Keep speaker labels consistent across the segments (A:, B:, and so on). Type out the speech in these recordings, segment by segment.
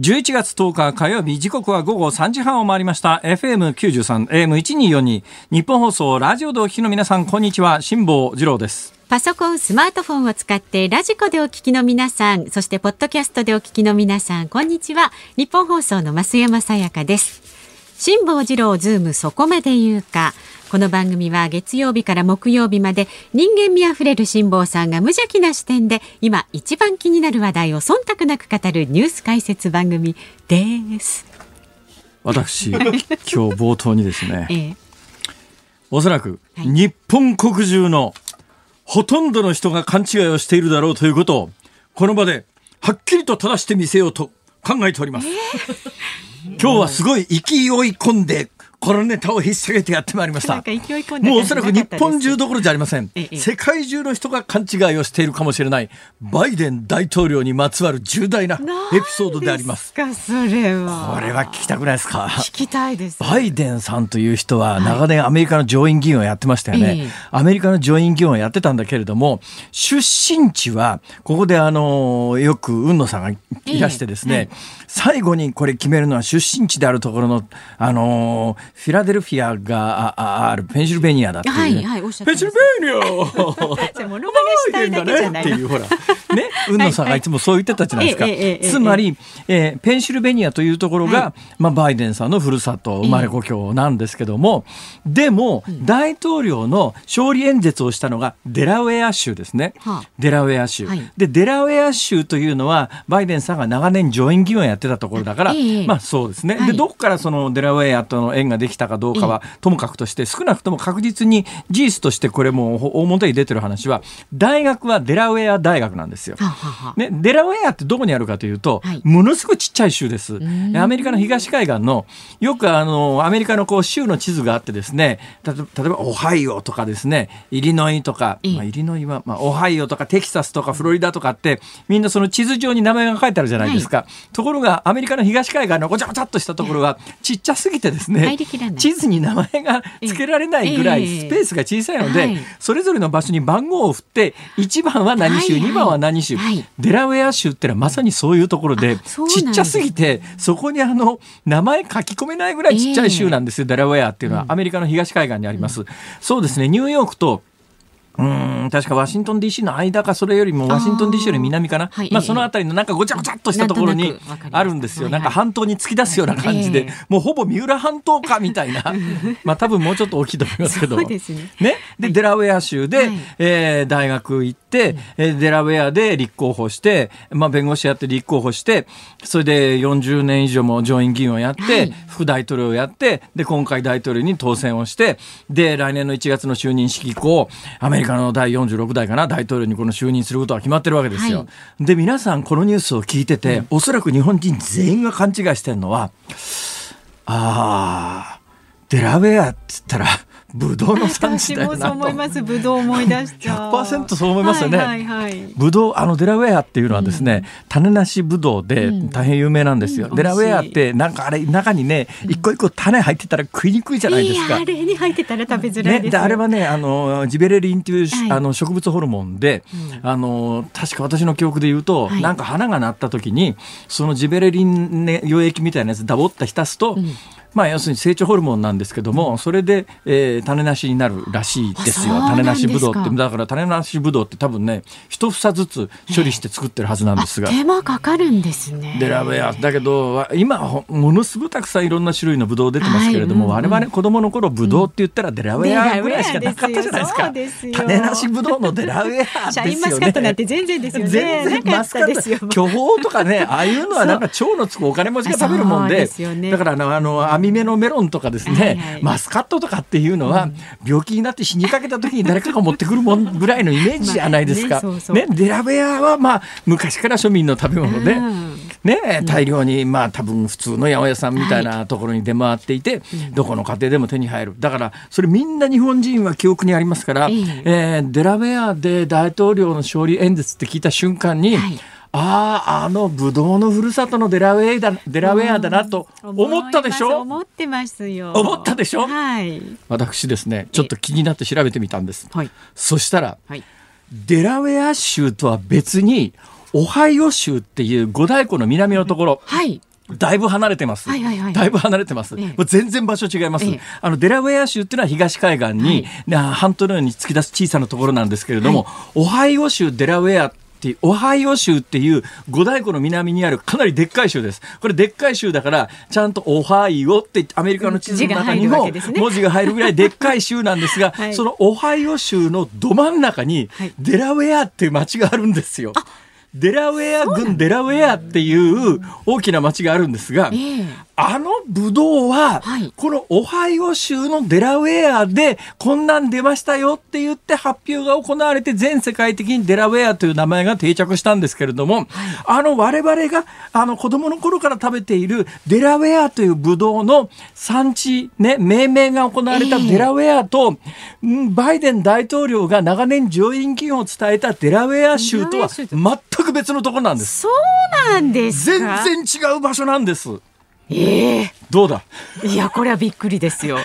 A: 11月10日火曜日時刻は午後3時半を回りました FM93 AM1242 ニッポン放送ラジオでお聞きの皆さんこんにちは辛坊治郎です
B: パソコン、スマートフォンを使ってラジコでお聞きの皆さん、そしてポッドキャストでお聞きの皆さん、こんにちは。ニッポン放送の増山さやかです。辛坊治郎ズームそこまで言うか。この番組は月曜日から木曜日まで人間味あふれる辛坊さんが無邪気な視点で今一番気になる話題を忖度なく語るニュース解説番組です。
A: 私今日冒頭にですね
B: ええ、
A: おそらく
B: はい。
A: 日本国中のほとんどの人が勘違いをしているだろうということをこの場ではっきりと正してみせようと考えております、今日はすごい勢い込んでこのネタを引っ提げてやってまいりましたもうおそらく日本中
B: ど
A: どころじゃありません
B: ええ。
A: 世界中の人が勘違いをしているかもしれない、バイデン大統領にまつわる重大なエピソードであります。
B: かそれは。
A: これは聞きたくないですか？
B: 聞きたいです。
A: バイデンさんという人は長年アメリカの上院議員をやってましたよね。
B: ええ
A: アメリカの上院議員をやってたんだけれども、出身地は、ここであの、よく海野さんがいらしてですね、
B: ええはい
A: 最後にこれ決めるのは出身地であるところの、あの、フィラデルフィアがあああるペンシルベニアだっていう、ね。
B: はいはい
A: ペンシルベニア。
B: それモノマネしたいだけじゃない。
A: っていうほらね海野さんがいつもそう言ってたじゃないですか、つまり、えーペンシルベニアというところが、まあ、バイデンさんのふるさと生まれ故郷なんですけども、でも、大統領の勝利演説をしたのがデラウェア州ですね、
B: はあ。
A: デラウェア州、
B: はい。
A: でデラウェア州というのはバイデンさんが長年上院議員をやってたところだから、
B: ええ
A: まあそうですね、
B: はい。
A: でどこからそのデラウェアとの縁ができたかどうかはともかくとして少なくとも確実に事実としてこれもう大元に出てる話は大学はデラウェア大学なんですよ。
B: ははは
A: ね、デラウェアってどこにあるかというと、
B: はい。
A: ものすごいちっちゃい州です。
B: ん。
A: アメリカの東海岸の、よくあの、アメリカのこう州の地図があってですね、例えばオハイオとかですね、イリノイとか、
B: ええ。
A: まあ、イリノイは、まあ、オハイオとかテキサスとかフロリダとかって、みんなその地図上に名前が書いてあるじゃないですか。ところが、アメリカの東海岸のごちゃごちゃっとしたところは、ちっちゃすぎてですね地図に名前が付けられないぐらい
B: ええ。
A: スペースが小さいので、
B: はい。
A: それぞれの場所に番号を振って、1番は何州、
B: はいはい
A: 2番は何州、
B: はい。
A: デラウェア州ってのはまさにそういうところでちっちゃすぎてそこにあの名前書き込めないぐらいちっちゃい州なんですよ、デラウェアっていうのは。アメリカの東海岸にあります、そうですね。ニューヨークとうーん確かワシントン DC の間かそれよりもワシントン DC より南かな。
B: はい
A: まあ、そのあたりのなんかごちゃごちゃっとしたところに
B: なんとなくわかります。
A: あるんですよ。
B: はいはい。
A: なんか半島に突き出すような感じで、
B: ええ。
A: もうほぼ三浦半島かみたいな。まあ多分もうちょっと大きいと思いますけど。
B: そうですね。
A: ね、で、デラウェア州で、
B: はい。
A: えー大学行って、えーデラウェアで立候補して、まあ、弁護士やって立候補して、それで40年以上も上院議員をやって、
B: はい。
A: 副大統領をやって、で、今回大統領に当選をして、で、来年の1月の就任式以降、アメリカの第46代かな、大統領にこの就任することは決まってるわけですよ。
B: は
A: で、皆さんこのニュースを聞いてて、おそらく日本人全員が勘違いしてるのは、ああ、デラウェアって言ったら、ブドウの産地
B: 私もそう
A: だよなと。
B: 思います。ぶどう思い出しちゃう。
A: 100%そう思いますよね
B: はいはいはい。
A: ブドウあのデラウェアっていうのはですね、種なしブドウで
B: うん
A: 大変有名なんですよ、
B: うん
A: デラウェアってなんかあれ中にね一個一個種入ってたら食いにくいじゃないですか。
B: あれに入ってたら食べづらい
A: ね、
B: です。
A: であれはねあのジベレリンっていう、
B: はい
A: あの植物ホルモンで、
B: うん
A: あの確か私の記憶で言うと、
B: はい
A: なんか花が鳴った時にそのジベレリン、ね、溶液みたいなやつダボった浸すと、
B: ん
A: まあ、要するに成長ホルモンなんですけども、それで、えー種なしになるらしいですよ。種なしブドウって。だから種なしブドウって多分ね一房ずつ処理して作ってるはずなんですが。
B: 手間かかるんですね。
A: デラウェアだけどわ今ほものすごくたくさんいろんな種類のブドウ出てますけれども、
B: はいうん。うん
A: 我々子供の頃ブドウって言ったらデラウェアぐらいしかなかったじゃないですか。
B: すよ。
A: 種なしブドウのデラウェア
B: シャインマスカットなん
A: ね
B: て全然ですよね。
A: 全然
B: なかったですよ。
A: 巨峰とかねああいうのはなんか腸のつくお金持ちが食べるもんで。
B: ね。
A: だからあのあのア網目のメロンとかですね、
B: はいはい。
A: マスカットとかっていうのは、病気になって死にかけた時に誰かが持ってくるもんぐらいのイメージじゃないですか。
B: まあねそうそう。
A: ねデラウェアはまあ昔から庶民の食べ物で、
B: うん。
A: ね、大量にまあ多分普通の八百屋さんみたいなところに出回っていて、どこの家庭でも手に入る。だからそれみんな日本人は記憶にありますから、
B: ええ
A: えーデラウェアで大統領の勝利演説って聞いた瞬間に、
B: はい
A: あああのブドウのふるさとのデラウェアだデラウェアだなと思ったでしょ、
B: 思ってますよ。
A: 思ったでしょ？
B: はい。
A: 私ですねちょっと気になって調べてみたんです。
B: はい。
A: そしたら
B: はい。
A: デラウェア州とは別にオハイオ州っていう五大湖の南のところ、
B: はい。
A: だいぶ離れてます。
B: はいはいはい
A: だいぶ離れてます。
B: ええ
A: もう全然場所違います。
B: ええ
A: あのデラウェア州っていうのは東海岸に、な半島のように突き出す小さなところなんですけれども、オハイオ州デラウェアっていうオハイオ州っていう五大湖の南にあるかなりでっかい州です。これでっかい州だからちゃんとオハイオってアメリカの地図の中にも文字が入るぐらいでっかい州なんですが、
B: はい。
A: そのオハイオ州のど真ん中に
B: はい。
A: デラウェアっていう町があるんですよ。デラウェア郡デラウェアっていう大きな町があるんですが、
B: ええ
A: あのブドウは、
B: はい
A: このオハイオ州のデラウェアでこんなん出ましたよって言って発表が行われて全世界的にデラウェアという名前が定着したんですけれども、あの我々があの子供の頃から食べているデラウェアというブドウの産地、ね、命名が行われた
B: ええ
A: デラウェアと、うんバイデン大統領が長年上院議員を伝えたデラウェア州とは全く別のところなんです。
B: そうなんです
A: 全
B: か。
A: 然違う場所なんです。
B: ええ
A: どうだ？
B: いや、これはびっくりですよ。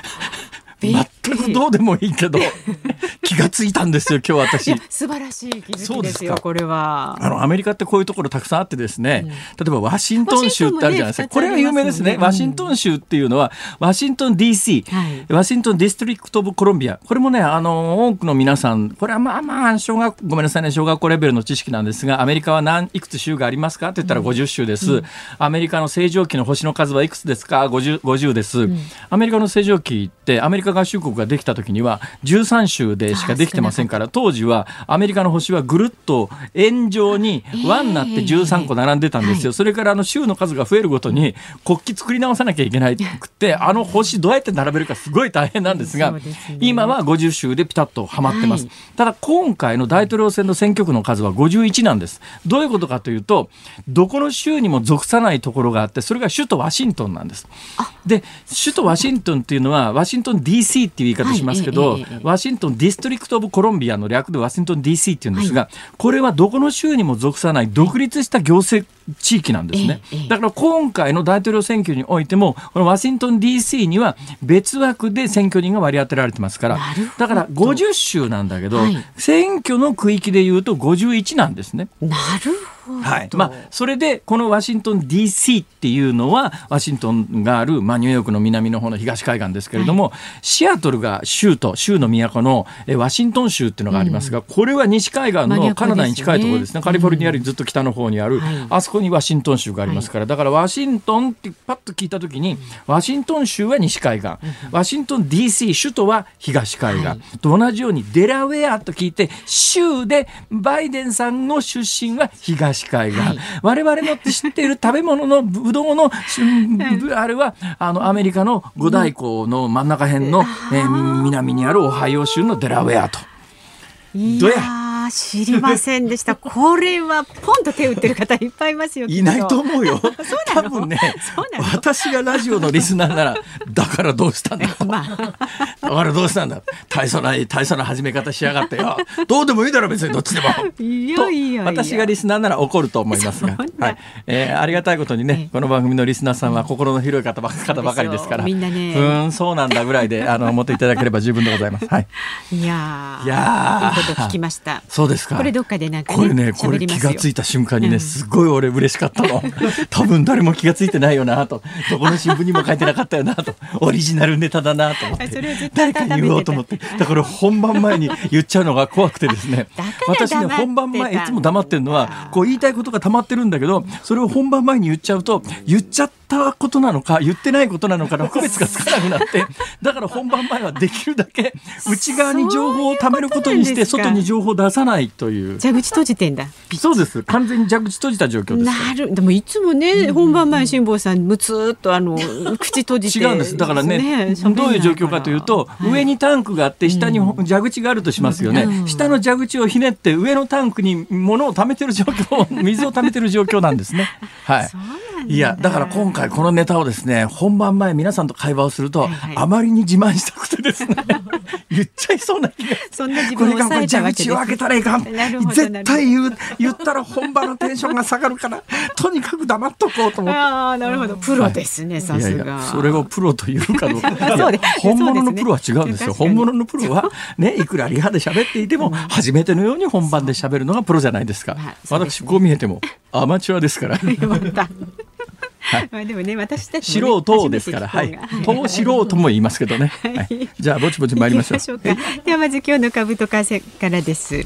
A: 全くどうでもいいけど 気がついたんですよ今日私。
B: 素晴らしい気づ
A: そうで
B: きですすよ
A: か。
B: これは。
A: あのアメリカってこういうところたくさんあってですね、例えばワシントン州ってあるじゃないですか、
B: ね
A: これは有名ですね、
B: 二つありますもん。ね
A: ワシントン州っていうのはワシントン DC、
B: はい。
A: ワシントンディストリクト・オブ・コロンビア。これもねあの多くの皆さんこれはまあまあ小学ごめんなさいね小学校レベルの知識なんですがアメリカは何いくつ州がありますかって言ったら50州です、アメリカの星条旗の星の数はいくつですか？50, 50です、アメリカの星条旗ってアメリカ合衆国ができた時には13州でしかできてませんから当時はアメリカの星はぐるっと円状に輪になって13個並んでたんですよ、それからあの州の数が増えるごとに国旗作り直さなきゃいけないくってあの星どうやって並べるかすごい大変なんですが今は50州でピタッとはまってます、
B: はい。
A: ただ今回の大統領選の選挙区の数は51なんです。どういうことかというとどこの州にも属さないところがあってそれが首都ワシントンなんです。で首都ワシントンっていうのはワシントン DC っていう言い方しますけど、
B: はいええ
A: ワシントンディストリクト・オブ・コロンビアの略でワシントン DC っていうんですが、これはどこの州にも属さない独立した行政地域なんですね、だから今回の大統領選挙においてもこのワシントン DC には別枠で選挙人が割り当てられてますからだから50州なんだけど、
B: はい。
A: 選挙の区域でいうと51なんですね。
B: なるほど。
A: はい。まあ、それでこのワシントン DC っていうのはワシントンがある、まあ、ニューヨークの南の方の東海岸ですけれども、シアトルが州都州の都のえワシントン州っていうのがありますが、これは西海岸のカナダに近いところですね。カリフォルニアよりずっと北の方にある、
B: はい。
A: あそこにワシントン州がありますから、だからワシントンってパッと聞いた時にワシントン州は西海岸、ワシントン DC 首都は東海岸、
B: はい。
A: と同じようにデラウェアと聞いて州でバイデンさんの出身は東海岸、
B: はい。
A: 我々の知っている食べ物のブドウのしあれはあのアメリカの五大湖の真ん中辺の、えー。南にあるオハイオ州のデラウェアと。
B: い
A: や
B: 知りませんでした。これはポンと手打ってる方いっぱいいますよ。
A: いないと思うよ。多分ね私がラジオのリスナーならだからどうしたんだ？
B: まあ、
A: だからどうしたんだ？大層な大層な始め方しやがってよ。どうでもいいだろ別にどっちでも。
B: いい。
A: 私がリスナーなら怒ると思いますが。はい。えーありがたいことにね、
B: ええ。
A: この番組のリスナーさんは心の広い方ば方ばかりですから。
B: みんなね。
A: うーんそうなんだぐらいであの思っていただければ十分でございます。はい、
B: いやー。
A: いや
B: こと聞きました。
A: そうですか。
B: これどっかでなんか
A: これ
B: ね
A: ねこれ気がついた瞬間にね、
B: うん。
A: すごい俺嬉しかったの。多分誰も気がついてないよなと。どこの新聞にも書いてなかったよなと。オリジナルネタだなと思って。
B: あそれ
A: 誰かに言おうと思って。だから本番前に言っちゃうのが怖くてですね。私ね本番前いつも黙ってるのはこう言いたいことが溜まってるんだけどそれを本番前に言っちゃうと言っちゃっったことなのか言ってないことなのかの区別がつかなくなって。だから本番前はできるだけ内側に情報を貯めることにして外に情報を出さないという。
B: 蛇口閉じてんだ。
A: そうです。完全に蛇口閉じた状況です。
B: なる。でもいつもね、本番前辛坊さんむつっとあの 口閉じて。
A: 違うんです。だからねどういう状況かというと、はい、上にタンクがあって下に蛇口があるとしますよね、うん、下の蛇口をひねって上のタンクに物を貯めてる状況水を貯めてる状況なんですね。はいいやだから今回このネタをですね本番前皆さんと会話をすると、はいはい、あまりに自慢したくてですね 言っちゃいそうな気が。
B: そんな自分を
A: これ蛇口を開けたらいかん。絶対言う言ったら本番のテンションが下がるからとにかく黙っとこうと思って。
B: ああなるほど。プロですね、さすが。
A: それをプロというかどうか。本物のプロは違うんですよ、本物のプロは ねいくらリハで喋っていても、初めてのように本番で喋るのがプロじゃないですか、私こう見えてもアマチュアですから。
B: はい、まあでもね私たち、
A: ね、素人ですから、はい、と素人も言いますけどね。はい、じゃあぼちぼち参りましょう。
B: うではまず今日の株と為替からです。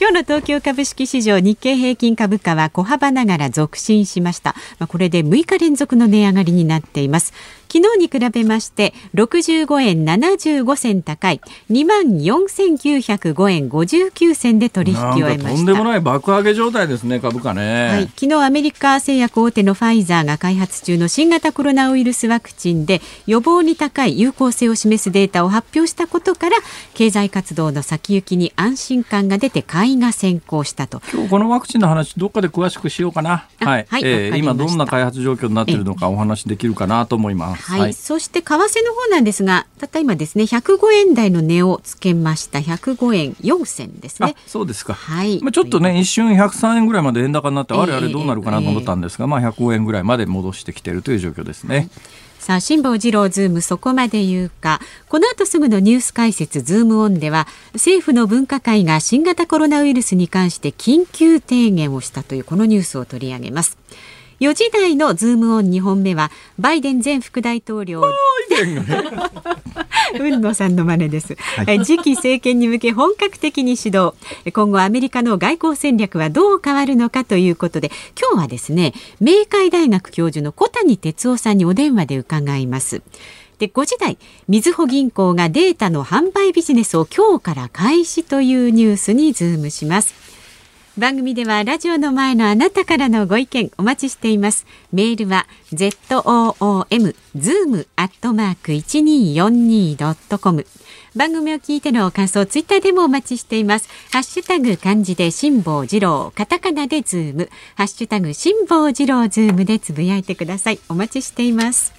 B: 今日の東京株式市場日経平均株価は小幅ながら続伸しました。まあこれで6日連続の値上がりになっています。昨日に比べまして65円75銭高い。2万4905円59銭で取引を終えました。
A: とんでもない爆上げ状態ですね株価ね、はい、
B: 昨日アメリカ製薬大手のファイザーが開発中の新型コロナウイルスワクチンで予防に高い有効性を示すデータを発表したことから経済活動の先行きに安心感が出て買いが先行したと。
A: 今日このワクチンの話どっかで詳しくしようかな。はい、はい、えー、今どんな開発状況になっているのかお話できるかなと思います
B: はい、はい、そして為替の方なんですがたった今ですね105円台の値をつけました。105円4銭ですね。
A: そうですか。はい。まあちょっとね一瞬103円ぐらいまで円高になって、えー、あれあれどうなるかなと思ったんですが、えー、まあ105円ぐらいまで戻してきているという状況ですね、
B: さあ辛坊治郎ズームそこまで言うか。この後すぐのニュース解説ズームオンでは政府の分科会が新型コロナウイルスに関して緊急提言をしたというこのニュースを取り上げます4時台のズームオン2本目はバイデン前副大統領。海野 さんの真似です、はい、次期政権に向け本格的に始動今後アメリカの外交戦略はどう変わるのかということで今日はですね明海大学教授の小谷哲男さんにお電話で伺います。で5時台みずほ銀行がデータの販売ビジネスを今日から開始というニュースにズームします番組ではラジオの前のあなたからのご意見お待ちしています。メールは zoom zoom アットマーク 1242.com 番組を聞いての感想ツイッターでもお待ちしています。ハッシュタグ漢字で辛坊治郎。カタカナでズーム。ハッシュタグ辛坊治郎ズームでつぶやいてください。お待ちしています。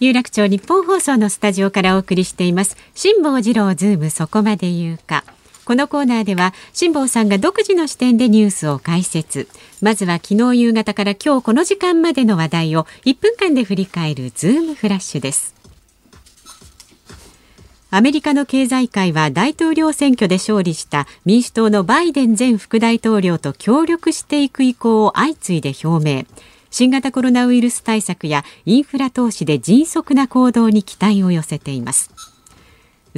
B: 有楽町ニッポン放送のスタジオからお送りしています。辛坊治郎ズームそこまで言うか。このコーナーでは辛坊さんが独自の視点でニュースを解説。まずは昨日夕方から今日この時間までの話題を1分間で振り返るズームフラッシュです。アメリカの経済界は大統領選挙で勝利した民主党のバイデン前副大統領と協力していく意向を相次いで表明。新型コロナウイルス対策やインフラ投資で迅速な行動に期待を寄せています。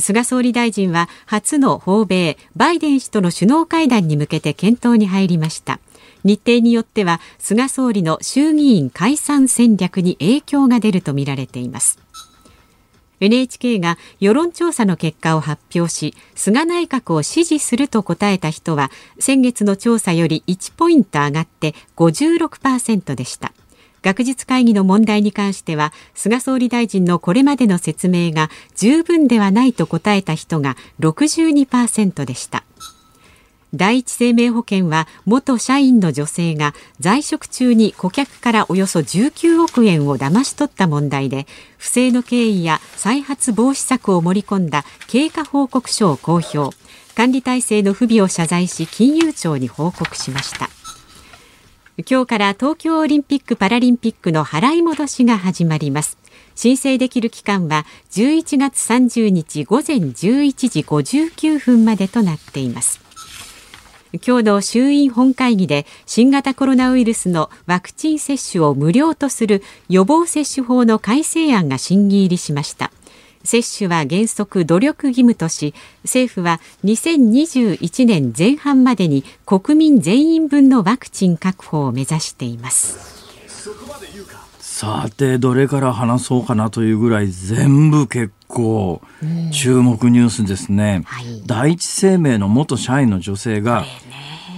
B: 菅総理大臣は初の訪米バイデン氏との首脳会談に向けて検討に入りました。日程によっては菅総理の衆議院解散戦略に影響が出るとみられています。NHK が世論調査の結果を発表し菅内閣を支持すると答えた人は先月の調査より1ポイント上がって56%でした。学術会議の問題に関しては菅総理大臣のこれまでの説明が十分ではないと答えた人が62%でした。第一生命保険は元社員の女性が在職中に顧客からおよそ19億円を騙し取った問題で不正の経緯や再発防止策を盛り込んだ経過報告書を公表。管理体制の不備を謝罪し金融庁に報告しました。今日から東京オリンピック・パラリンピックの払い戻しが始まります。申請できる期間は11月30日午前11時59分までとなっています。今日の衆院本会議で新型コロナウイルスのワクチン接種を無料とする予防接種法の改正案が審議入りしました。接種は原則努力義務とし政府は2021年前半までに国民全員分のワクチン確保を目指しています。
A: さてどれから話そうかなというぐらい全部結構注目ニュースですね、はい、第一生命の元社員の女性が、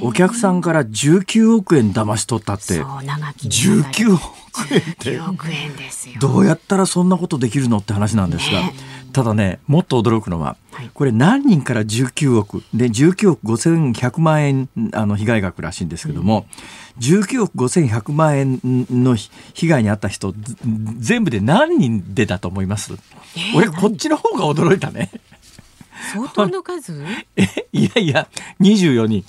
A: お客さんから19億円騙し取ったって。19億円って。どうやったらそんなことできるのって話なんですが、ね、ただねもっと驚くのは、これ何人から19億で19億5100万円あの被害額らしいんですけども、うん、19億5100万円の被害に遭った人全部で何人でだと思います、えー、俺こっちの方が驚いたね。
B: 相当の数？
A: えいやいや24人。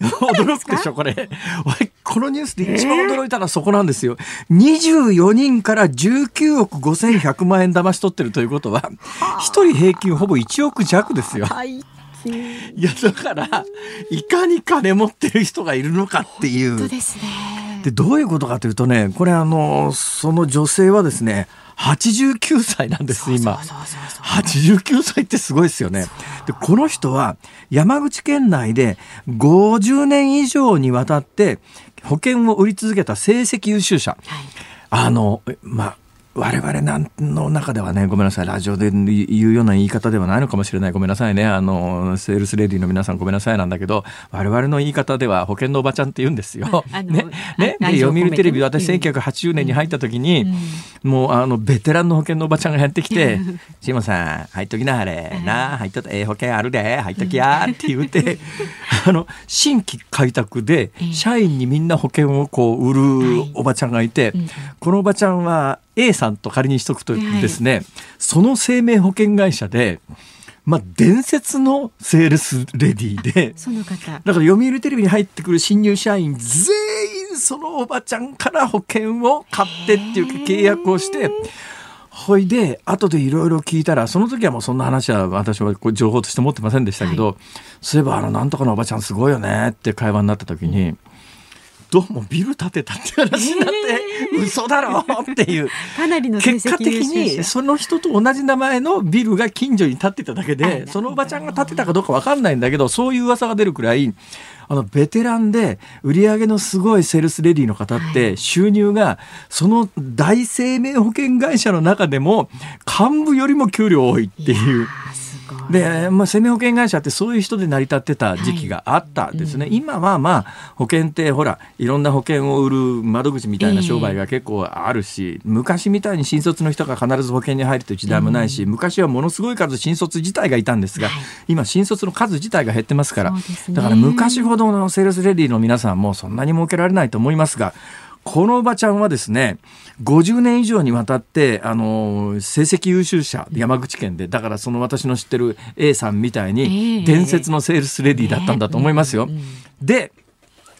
A: 驚くでしょこれ俺このニュースで一番驚いたのはそこなんですよ、えー、24人から19億5100万円騙し取ってるということは1人平均ほぼ1億弱ですよ。いやだからいかに金持ってる人がいるのかっていう。でどういうことかというとねこれあのその女性はですね89歳なんです今。89歳ってすごいですよね。でこの人は山口県内で50年以上にわたって保険を売り続けた成績優秀者、はい、あのまあ我々なんの中ではね、ごめんなさい、ラジオで言うような言い方ではないのかもしれない。ごめんなさいね。あの、セールスレディの皆さんごめんなさいなんだけど、我々の言い方では保険のおばちゃんって言うんですよ。ね。ね。で、読売テレビ、私1980年に入った時に、うん、もうあの、ベテランの保険のおばちゃんがやってきて、シモさん、入っときな、あれ。なあ、入っとええ保険あるで、入っときや、って言って、あの、新規開拓で、社員にみんな保険をこう、売るおばちゃんがいて、このおばちゃんは、A さんと仮にしとくとですね、はい、その生命保険会社でまあ、伝説のセールスレディーで
B: その方。だ
A: から読売テレビに入ってくる新入社員全員そのおばちゃんから保険を買ってっていう契約をして。ほいで後でいろいろ聞いたらその時はもうそんな話は私は情報として持ってませんでしたけど、はい、そういえばあのなんとかのおばちゃんすごいよねって会話になった時にどうもビル建てたって話になって、えー、嘘だろっていう。
B: かなりの
A: 結果的にその人と同じ名前のビルが近所に建ってただけでそのおばちゃんが建てたかどうか分かんないんだけどそういう噂が出るくらいあのベテランで売り上げのすごいセールスレディの方って収入がその大生命保険会社の中でも幹部よりも給料多いっていう。で、まあ、生命保険会社ってそういう人で成り立ってた時期があったんですね、はい。うん、今はまあ保険ってほらいろんな保険を売る窓口みたいな商売が結構あるし、えー、昔みたいに新卒の人が必ず保険に入るという時代もないし、うん、昔はものすごい数新卒自体がいたんですが、はい、今新卒の数自体が減ってますから、ね、だから昔ほどのセールスレディの皆さんもそんなに儲けられないと思いますがこのおばちゃんはですね50年以上にわたってあの成績優秀者山口県でだからその私の知ってる A さんみたいに伝説のセールスレディだったんだと思いますよ。で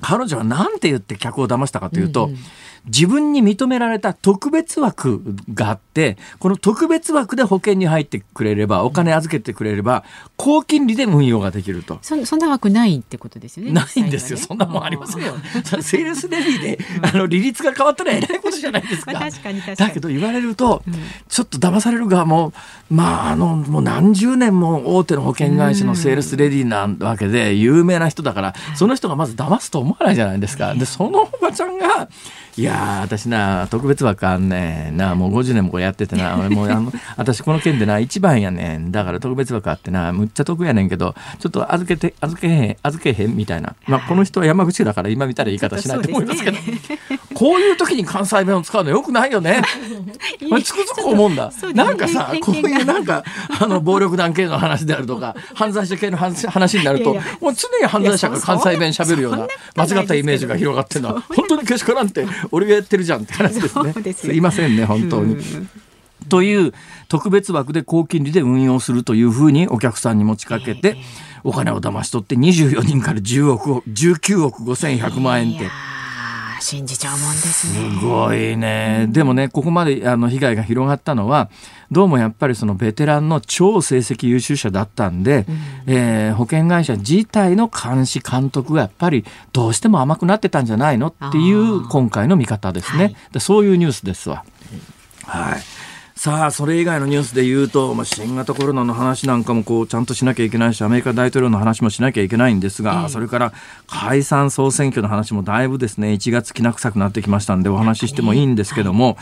A: 彼女は何て言って客を騙したかというと、うんうん自分に認められた特別枠があってこの特別枠で保険に入ってくれればお金預けてくれれば高金利で運用ができると。
B: そそんな枠ないってことですよね
A: ないんですよ、ね、そんなもんありませんよ。セールスレディであの利率が変わったらえらいことじゃないですか。
B: 確かに確
A: かに。だけど言われると、うん、ちょっと騙される側もまああのもう何十年も大手の保険会社のセールスレディなわけで有名な人だから、その人がまず騙すと思わないじゃないですか。でそのおばちゃんがいや私な特別枠あんねんな。もう50年もこれやっててな。もうあの私この件でな一番やねん。だから特別枠あってな。むっちゃ得やねんけどちょっと預けて預けへん預けへんみたいな、まあ、この人は山口だから今みたいな言い方しないと思いますけど、ね、こういう時に関西弁を使うのよくないよね。つくづく思うんだ。なんかさこういうなんかあの暴力団系の話であるとか犯罪者系の話になるともう常に犯罪者が関西弁しゃべるような間違ったイメージが広がってるのは本当にけしからんって俺がやってるじゃんって話ですね。すすいませんね本当に。という特別枠で高金利で運用するというふうにお客さんに持ちかけてお金を騙し取って24人から10億19億5100万円って。
B: 信じちゃうもんですね。
A: すごいね。でもね、ここまであの被害が広がったのは、どうもやっぱりそのベテランの超成績優秀者だったんで、うん、えー、保険会社自体の監視監督がやっぱりどうしても甘くなってたんじゃないのっていう今回の見方ですね。はい、そういうニュースですわ。はい。さあ、それ以外のニュースで言うと、まあ、新型コロナの話なんかもこうちゃんとしなきゃいけないし、アメリカ大統領の話もしなきゃいけないんですが、えそれから解散総選挙の話もだいぶですね、1月きな臭くなってきましたんで、お話ししてもいいんですけども、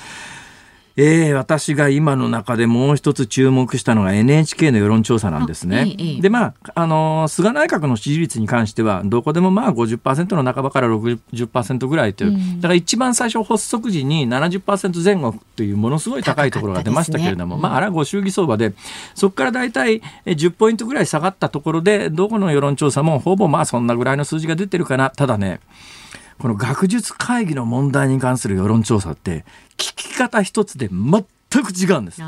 A: えー、私が今の中でもう一つ注目したのが NHK の世論調査なんですね。で、まあ、あのー、菅内閣の支持率に関しては、どこでもまあ50%の半ばから60%ぐらいという、うん、だから一番最初発足時に70%前後というものすごい高いところが出ましたけれども、ねうん、まあ、あれはご祝儀相場で、そこから大体10ポイントぐらい下がったところで、どこの世論調査もほぼまあそんなぐらいの数字が出てるかな。ただね、この学術会議の問題に関する世論調査って聞き方一つで全く違うんです。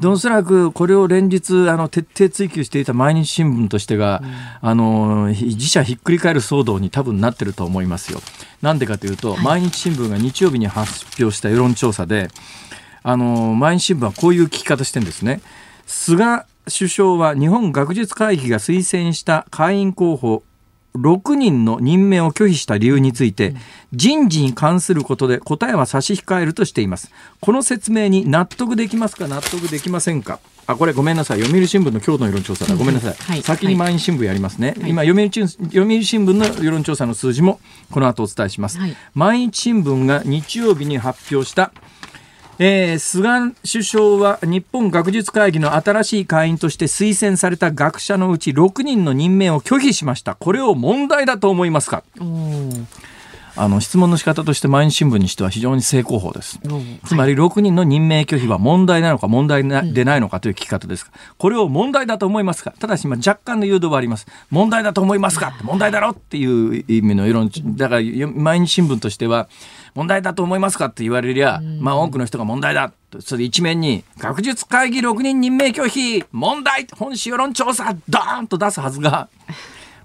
A: でおそらくこれを連日あの徹底追及していた毎日新聞としてが、うん、あの自社ひっくり返る騒動に多分なってると思いますよ。なんでかというと、はい、毎日新聞が日曜日に発表した世論調査であの毎日新聞はこういう聞き方してるんですね。菅首相は日本学術会議が推薦した会員候補6人の任命を拒否した理由について、人事に関することで答えは差し控えるとしています。この説明に納得できますか？納得できませんか？あ、これごめんなさい。読売新聞の今日の世論調査だ。ごめんなさい。はい、先に毎日新聞やりますね。はい、今読売、読売新聞の世論調査の数字もこの後お伝えします。はい、毎日新聞が日曜日に発表したえー、菅首相は日本学術会議の新しい会員として推薦された学者のうち6人の任命を拒否しました。これを問題だと思いますか？あの質問の仕方として毎日新聞にしては非常に正攻法です。つまり6人の任命拒否は問題なのか問題でないのかという聞き方です。これを問題だと思いますか。ただし今若干の誘導はあります。問題だと思いますか。問題だろっていう意味の世論、だから毎日新聞としては問題だと思いますかって言われりゃ、まあ多くの人が問題だ。それで一面に学術会議6人任命拒否。問題。本市世論調査。ドーンと出すはずが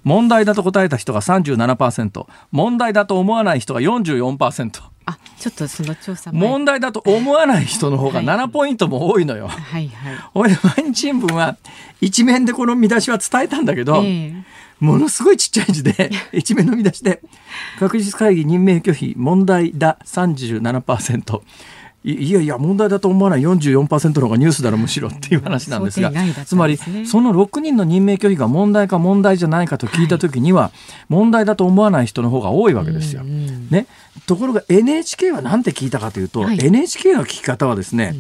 A: 問題だと答えた人が37%問題だと思わない人が44%。
B: あちょっとその調査
A: 問題だと思わない人の方が7ポイントも多いのよ。
B: はいはい。
A: 俺毎日新聞は一面でこの見出しは伝えたんだけど、えー、ものすごいちっちゃい字で 一面の見出しで学術会議任命拒否問題だ37%。いやいや問題だと思わない。44%の方がニュースだろむしろっていう話なんですが、つまりその6人の任命拒否が問題か問題じゃないかと聞いた時には、問題だと思わない人の方が多いわけですよ。ね、ところが NHK は何て聞いたかというと、NHK の聞き方はですね、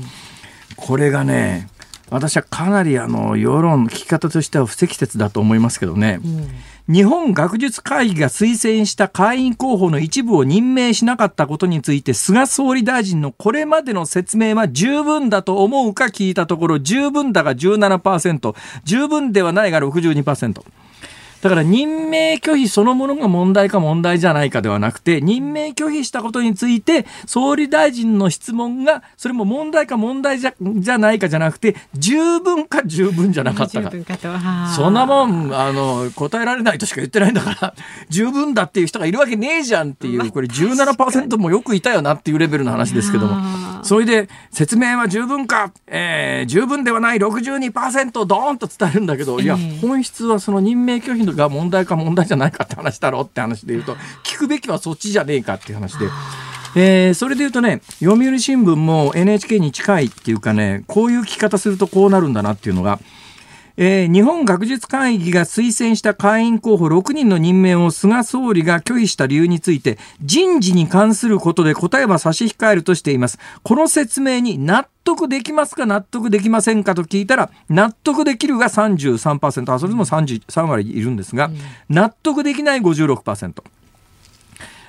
A: これがね私はかなりあの世論の聞き方としては不適切だと思いますけどね。日本学術会議が推薦した会員候補の一部を任命しなかったことについて菅総理大臣のこれまでの説明は十分だと思うか聞いたところ十分だが17%十分ではないが62%。だから任命拒否そのものが問題か問題じゃないかではなくて、任命拒否したことについて、総理大臣の質問が、それも問題か問題じゃじゃないかじゃなくて、十分か十分じゃなかったか。そんなもん、あの、答えられないとしか言ってないんだから、十分だっていう人がいるわけねえじゃんっていう、これ17%もよくいたよなっていうレベルの話ですけども。それで、説明は十分か、えー、十分ではない62%ドーンと伝えるんだけど、いや、本質はその任命拒否のが問題か問題じゃないかって話だろうって話で言うと 聞くべきはそっちじゃねえかっていう話で。えー、それで言うとね読売新聞も NHK に近いっていうかねこういう聞き方するとこうなるんだなっていうのがえー、日本学術会議が推薦した会員候補6人の任命を菅総理が拒否した理由について人事に関することで答えは差し控えるとしています。この説明に納得できますか納得できませんかと聞いたら納得できるが33%あそれでも33割いるんですが、納得できない56%。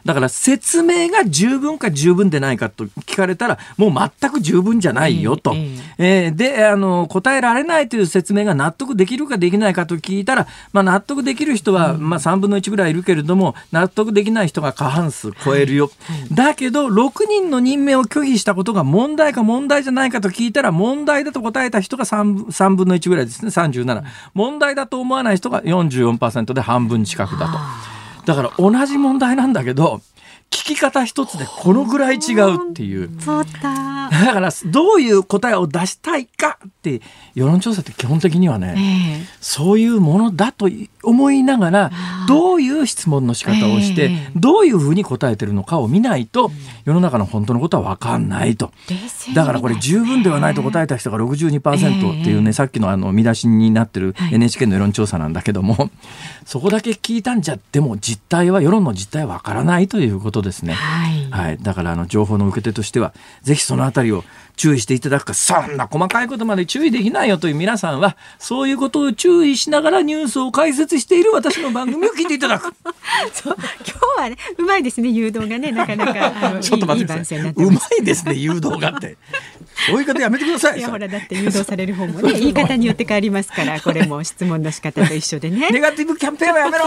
A: だから説明が十分か十分でないかと聞かれたら、もう全く十分じゃないよと。えー、で、あの、答えられないという説明が納得できるかできないかと聞いたら、まあ納得できる人は、まあ3分の1ぐらいいるけれども、納得できない人が過半数超えるよ。だけど、6人の任命を拒否したことが問題か問題じゃないかと聞いたら、問題だと答えた人が 3, 3分の1ぐらいですね、37。問題だと思わない人が44%で半分近くだと。だから同じ問題なんだけど聞き方一つでこのぐらい違うっていう。
B: だ
A: だからどういう答えを出したいかって世論調査って基本的にはね、
B: ええ
A: そういうものだと思いながらどういう質問の仕方をして、
B: ええ。
A: どういうふうに答えてるのかを見ないと世の中の本当のことは分かんないと。だからこれ十分ではないと答えた人が62%っていうね、
B: ええ。
A: さっきのあの見出しになってる
B: はい。
A: NHK の世論調査なんだけども、そこだけ聞いたんじゃでも実態は世論の実態はわからないということですね。
B: はい、
A: はい、だからあの情報の受け手としてはぜひそのあたりを注意していただくかそんな細かいことまで注意できないよという皆さんはそういうことを注意しながらニュースを解説している私の番組を聞いていただく。
B: そう今日はねうまいですね誘導がねなかなか
A: ちょっと待ってくだ
B: いいいい。
A: うまいですね誘導がって。そういう方やめてください。
B: いやほらだって誘導される方もね 言い方によって変わりますからこれも質問の仕方と一緒でね
A: ネガティブキャンペーンはやめろ。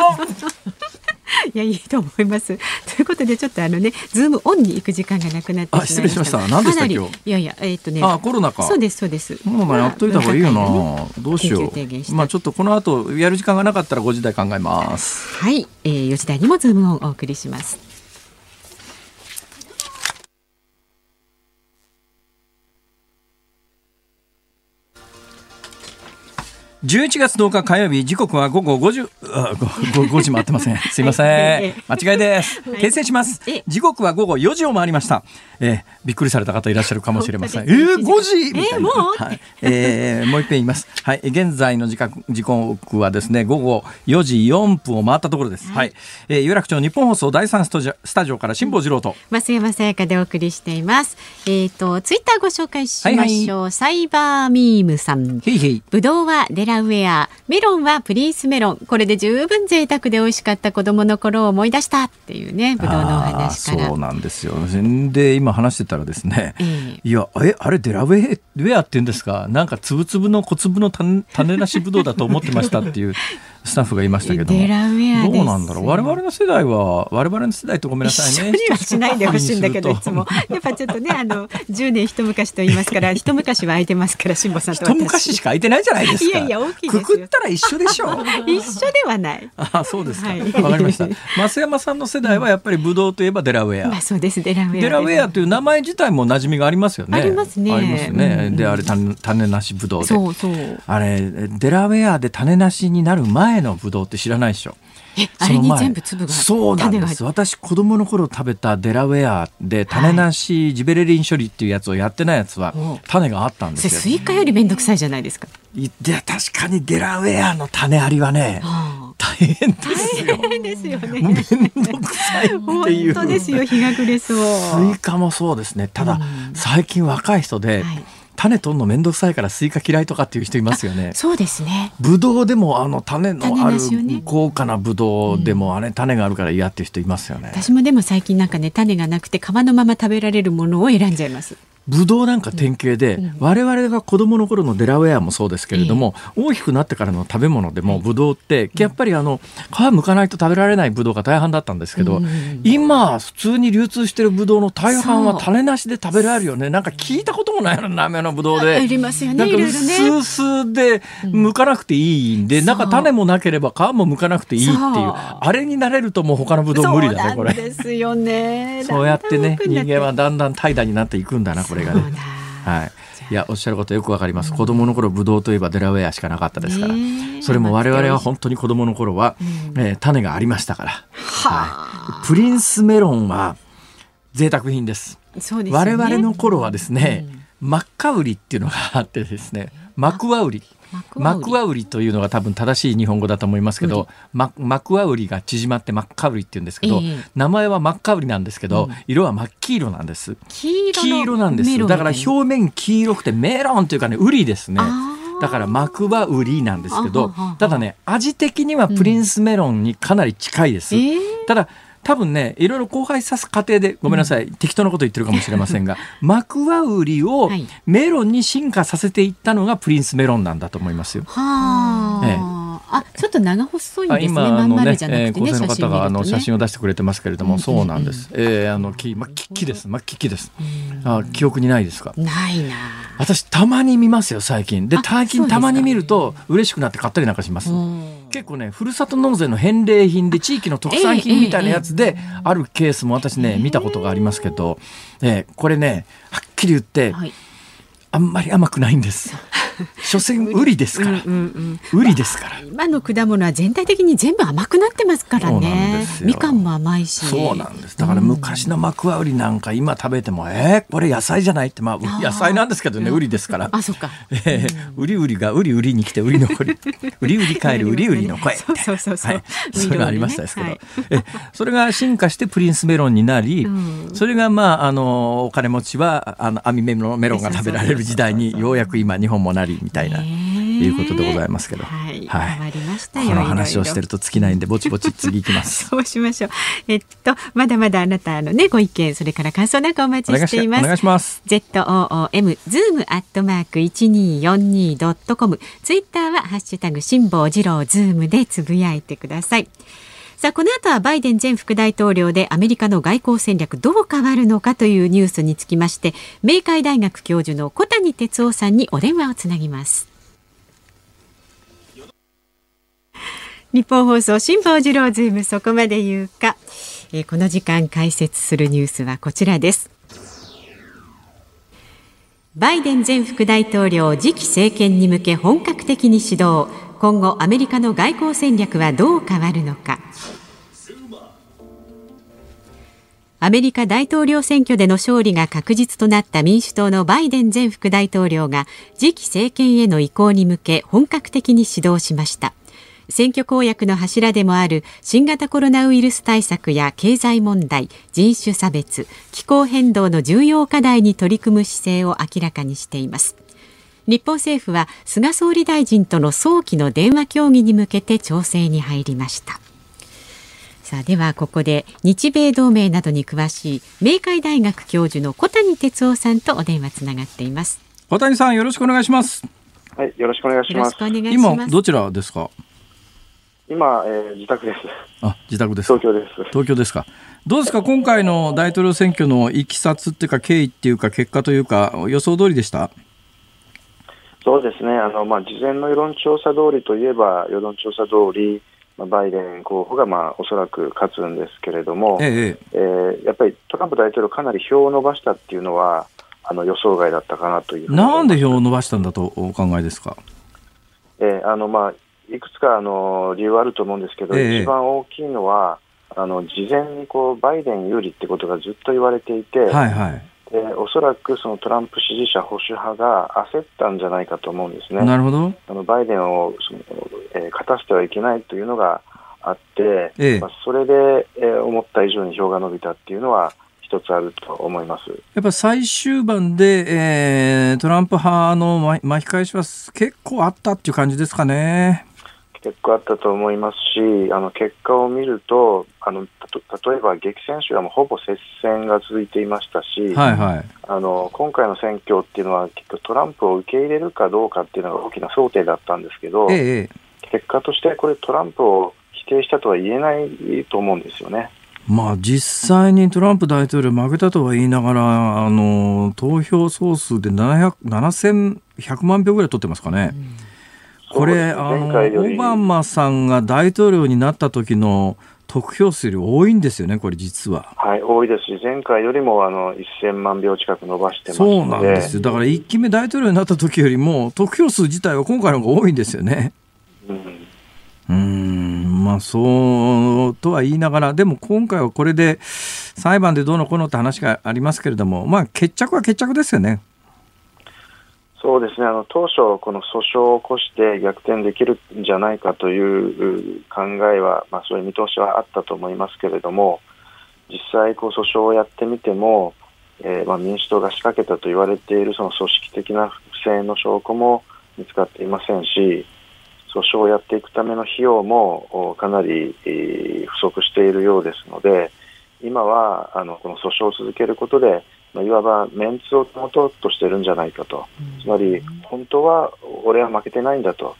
B: いやいいと思います。ということでちょっとあのねズームオンに行く時間がなくなって
A: 失礼しました。何でした今日
B: いやいやえっ、とね。
A: あコロナか。
B: そうですそうです。
A: もうなやっといた方がいいよな、
B: ね。
A: どうしよう。まあちょっとこの後やる時間がなかったら5時台考えます。
B: はい、えー、4時台にもズームオンお送りします。
A: 11月10日火曜日時刻は午後5時あごご5時回ってません。すいません、
B: はい。
A: 間違いです。
B: はい。
A: 訂正します。
B: え。
A: 時刻は午後4時を回りました、えーびっくりされた方いらっしゃるかもしれません。えー、5時？みたいな、
B: えーもう？
A: はい。えーもう一遍言います。はい。現在の時刻時刻はですね午後4時4分を回ったところです。はい、えー有楽町日本放送第三スタジオスタジオから辛坊治郎と。
B: 増山さやかでお送りしています。えっ、とツイッターご紹介しましょう。サイバーミームさん。
A: へいへい。
B: ぶどうはデラウェア、メロンはプリンスメロン。これで十分贅沢で美味しかった子供の頃を思い出した。っていうね、ぶどうのお話から。
A: そうなんですよ。で今話してたらですね、
B: ええ。
A: いやえあれデラウェウェアって言うんですか？なんか粒々の小粒の種種なしぶどうだと思ってましたっていうスタッフがいましたけどもどうなんだろう？我々の世代は我々の世代とごめんなさいね。
B: 一緒にはしないでほしいんだけどいつも。やっぱちょっとねあの10年一昔と言いますから一昔は空いてますから辛坊さんと私
A: 一昔しか空いてないじゃないですか。
B: いやいや大きい
A: くくったら一緒でしょ
B: 一緒ではない。
A: あそうですか。わ、
B: はい。
A: かりました。増山さんの世代はやっぱりブドウといえばデラウェア、
B: まあそうです。デラウェア
A: デラウェアという名前自体も馴染みがありますよね。
B: ありますね。
A: ありますね。
B: うん。
A: で、あれ種種なしブドウで。
B: そうそう。
A: あれデラウェアで種なしになる前のブドウって知らないでしょ？
B: えあれに全部粒が
A: そうなんです。私子供の頃食べたデラウェアで種なしジベレリン処理っていうやつをやってないやつは
B: お
A: 種があったんですよ。
B: スイカより面倒くさいじゃないですか、
A: いや確かにデラウェアの種ありはね
B: は
A: 大変ですよ。
B: あ、ですよね。
A: 面倒くさいっていう。
B: 本当ですよ。日が暮れそう。
A: スイカもそうですね。ただ、
B: うん。
A: 最近若い人で、
B: はい
A: 種取るの面倒くさいからスイカ嫌いとかっていう人いますよね。
B: そうですね
A: ブドウでもあの種の
B: 種
A: ある
B: なしをね
A: 豪華なブドウでもあれ種があるから嫌っていう人いますよね。
B: 私もでも最近なんかね種がなくて皮のまま食べられるものを選んじゃいます
A: ブドウなんか典型で、我々が子供の頃のデラウェアもそうですけれども、大きくなってからの食べ物でもブドウってやっぱりあの皮剥かないと食べられないブドウが大半だったんですけど、
B: うん。
A: 今普通に流通してるブドウの大半は種なしで食べられるよね。なんか聞いたこともないような名前のブドウで。
B: ありますよ
A: なんか薄々で剥かなくていいんで、
B: う。ん
A: なんか種もなければ皮も剥かなくていいっていうあれになれるともう他のブドウ無理だねこれ。
B: ですよね。
A: そうやってね人間は
B: だ
A: だんだん怠惰になっていくんだなこれがね。はい。いやおっしゃることよくわかります、子供の頃ブドウといえばデラウェアしかなかったですから、それも我々は本当に子供の頃は、えー種がありましたから、
B: は
A: プリンスメロンは贅沢品です。
B: ね。
A: 我々の頃はですね、マッカウリっていうのがあってですねマクワウリ。マクワウリ。というのが多分正しい日本語だと思いますけど、ママクワウリが縮まってマッカウリって言うんですけど、
B: ええ。
A: 名前はマッカウリなんですけど、色は真っ黄色なんです。
B: 黄色の
A: 黄色なんです。だから表面黄色くてメロンというかねウリですね。だからマクワウリなんですけどただね味的にはプリンスメロンにかなり近いです、
B: えー
A: ただ多分ねいろいろ交配さす過程でごめんなさい、適当なこと言ってるかもしれませんがマクワウリを
B: はい。
A: メロンに進化させていったのがプリンスメロンなんだと思いますよ。
B: はあ、
A: ええ。
B: あちょっと長細いね。
A: 今あのねえー構成の方があの写
B: 写真
A: 真を出してくれてますけれども、
B: うん
A: そうなんです。えーあのきまきっきです。まきっきです。あ記憶にないですか？
B: ないな。
A: 私たまに見ますよ最近。で
B: あ
A: 最近たまに見ると嬉しくなって買ったりなんかします、
B: うん
A: 結構ねふるさと納税の返礼品で地域の特産品みたいなやつであるケースも私ね見たことがありますけど、えー、これねはっきり言って、はい、あんまり甘くないんです。所詮売りですから、うんうん、売りですから。
B: 今の果物は全体的に全部甘くなってますからね。みかんも甘いし。
A: そうなんです。だから昔のマクワウリなんか今食べても、えー、これ野菜じゃないって。まあ野菜なんですけどね売りですから。
B: あそっか、
A: えー、売り売りが売り売りに来て売り残り。売り売り帰る売り売りの声そうそうそうそう、はい、そういうのありましたですけど、はい、えそれが進化してプリンスメロンになり、うん、それがまああのお金持ちはあの網メロンメロンが食べられる時代にようやく今日本もなりみたいな。いうことでございますけど、
B: はい、はい、りました
A: この話をしてると尽きないんでぼちぼち次いきます。
B: そうしましょう。えっとまだまだあなたのねご意見それから感想なんかお待ちしています。
A: お願いします。
B: ZOOM ズームアットマーク一二四二ドットコム。ツイッターはハッシュタグ辛坊治郎ズームでつぶやいてくださいさあこの後はバイデン前副大統領でアメリカの外交戦略どう変わるのかというニュースにつきまして明海大学教授の小谷哲男さんにお電話をつなぎます。ニッポン放送辛坊治郎ズームそこまで言うか、えー、この時間解説するニュースはこちらです。バイデン前副大統領次期政権に向け本格的に始動。今後アメリカの外交戦略はどう変わるのか。アメリカ大統領選挙での勝利が確実となった民主党のバイデン前副大統領が次期政権への移行に向け本格的に始動しました。選挙公約の柱でもある新型コロナウイルス対策や経済問題人種差別気候変動の重要課題に取り組む姿勢を明らかにしています。日本政府は菅総理大臣との早期の電話協議に向けて調整に入りましたさあではここで日米同盟などに詳しい明海大学教授の小谷哲夫さんとお電話つながっています
A: 小谷さんよろしくお願いします
C: はいよろしくお願いします
A: 今どちらですか？
C: 今、えー、自宅です。
A: あ、自宅です。
C: 東京です。
A: 東京ですか。どうですか、今回の大統領選挙のいきさつっていうか、経緯っていうか、結果というか、予想通りでした？
C: そうですね、あのまあ、事前の世論調査通りといえば、世論調査通り、まあ、バイデン候補がまあおそらく勝つんですけれども、えええー、やっぱりトランプ大統領、かなり票を伸ばしたっていうのは、あの予想外だったかなという
A: なんで票を伸ばしたんだとお考えですか？
C: えーあのまあ、いくつかあの理由はあると思うんですけど、えー、一番大きいのは、あの事前にこうバイデン有利ってことがずっと言われていて、はいはい、でおそらくそのトランプ支持者、保守派が焦ったんじゃないかと思うんですね。
A: なるほど
C: あのバイデンをその、えー、勝たせてはいけないというのがあって、ええ、まあ、それで、えー、思った以上に票が伸びたっていうのは、一つあると思います
A: やっぱ最終盤で、えー、トランプ派の巻き返しは結構あったっていう感じですかね。
C: 結構あったと思いますし、あの結果を見ると、あの例えば激戦州はもうほぼ接戦が続いていましたし、はいはい、あの今回の選挙っていうのは、結局トランプを受け入れるかどうかっていうのが大きな争点だったんですけど、ええ、結果としてこれ、トランプを否定したとは言えないと思うんですよね。
A: まあ、実際にトランプ大統領負けたとは言いながら、あの投票総数で7100万票ぐらい取ってますかね。うんこれ、あの、オバマさんが大統領になった時の得票数より多いんですよね、これ実は。
C: はい、多いですし、前回よりもあの1000万票近く伸ばしてます
A: そうなんですよ。だから1期目大統領になった時よりも、得票数自体は今回の方が多いんですよね。うん。うんまあそうとは言いながら、でも今回はこれで裁判でどうのこうのって話がありますけれども、まあ決着は決着ですよね。
C: そうですね。あの当初、この訴訟を起こして逆転できるんじゃないかという考えは、まあ、そういう見通しはあったと思いますけれども、実際、こう訴訟をやってみても、えー、まあ、民主党が仕掛けたと言われているその組織的な不正の証拠も見つかっていませんし、訴訟をやっていくための費用もかなり、不足しているようですので、今はあのこの訴訟を続けることで、まあ、いわばメンツを保とうとしてるんじゃないかと、つまり本当は俺は負けてないんだと、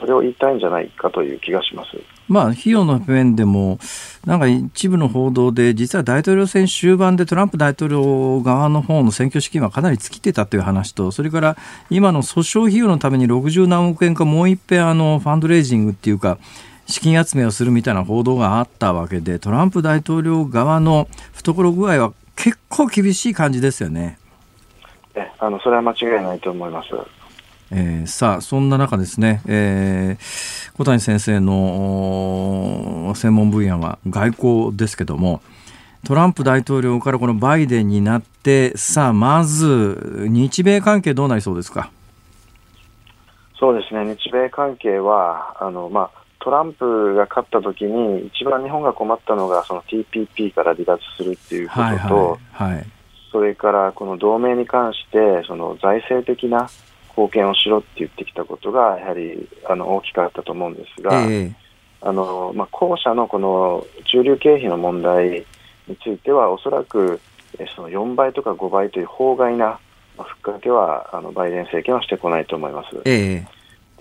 C: それを言いたいんじゃないかという気がします。
A: まあ、費用の面でも、なんか一部の報道で、実は大統領選終盤でトランプ大統領側の方の選挙資金はかなり尽きてたという話と、それから今の訴訟費用のために60何億円か、もう一遍あのファンドレイジングっていうか、資金集めをするみたいな報道があったわけでトランプ大統領側の懐具合は結構厳しい感じですよね。
C: えあのそれは間違いないと思います。
A: えー、さあそんな中ですね、えー、小谷先生の専門分野は外交ですけどもトランプ大統領からこのバイデンになってさあまず日米関係どうなりそうですか？
C: そうですね日米関係はあの、まあ、トランプが勝った時に一番日本が困ったのがその TPP から離脱するっていうことと、はいはいはい、それからこの同盟に関してその財政的な貢献をしろって言ってきたことが、やはりあの大きかったと思うんですが、えー、あのまあ、後者のこの駐留経費の問題については、おそらくその4倍とか5倍という法外なふっかけはあのバイデン政権はしてこないと思います。えー、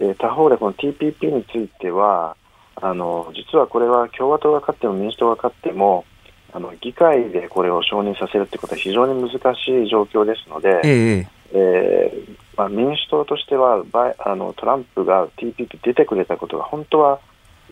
C: で他方でこの TPP についてはあの実はこれは共和党が勝っても民主党が勝ってもあの議会でこれを承認させるということは非常に難しい状況ですので、えー、えー、まあ、民主党としてはバイあのトランプが TPP 出てくれたことが本当は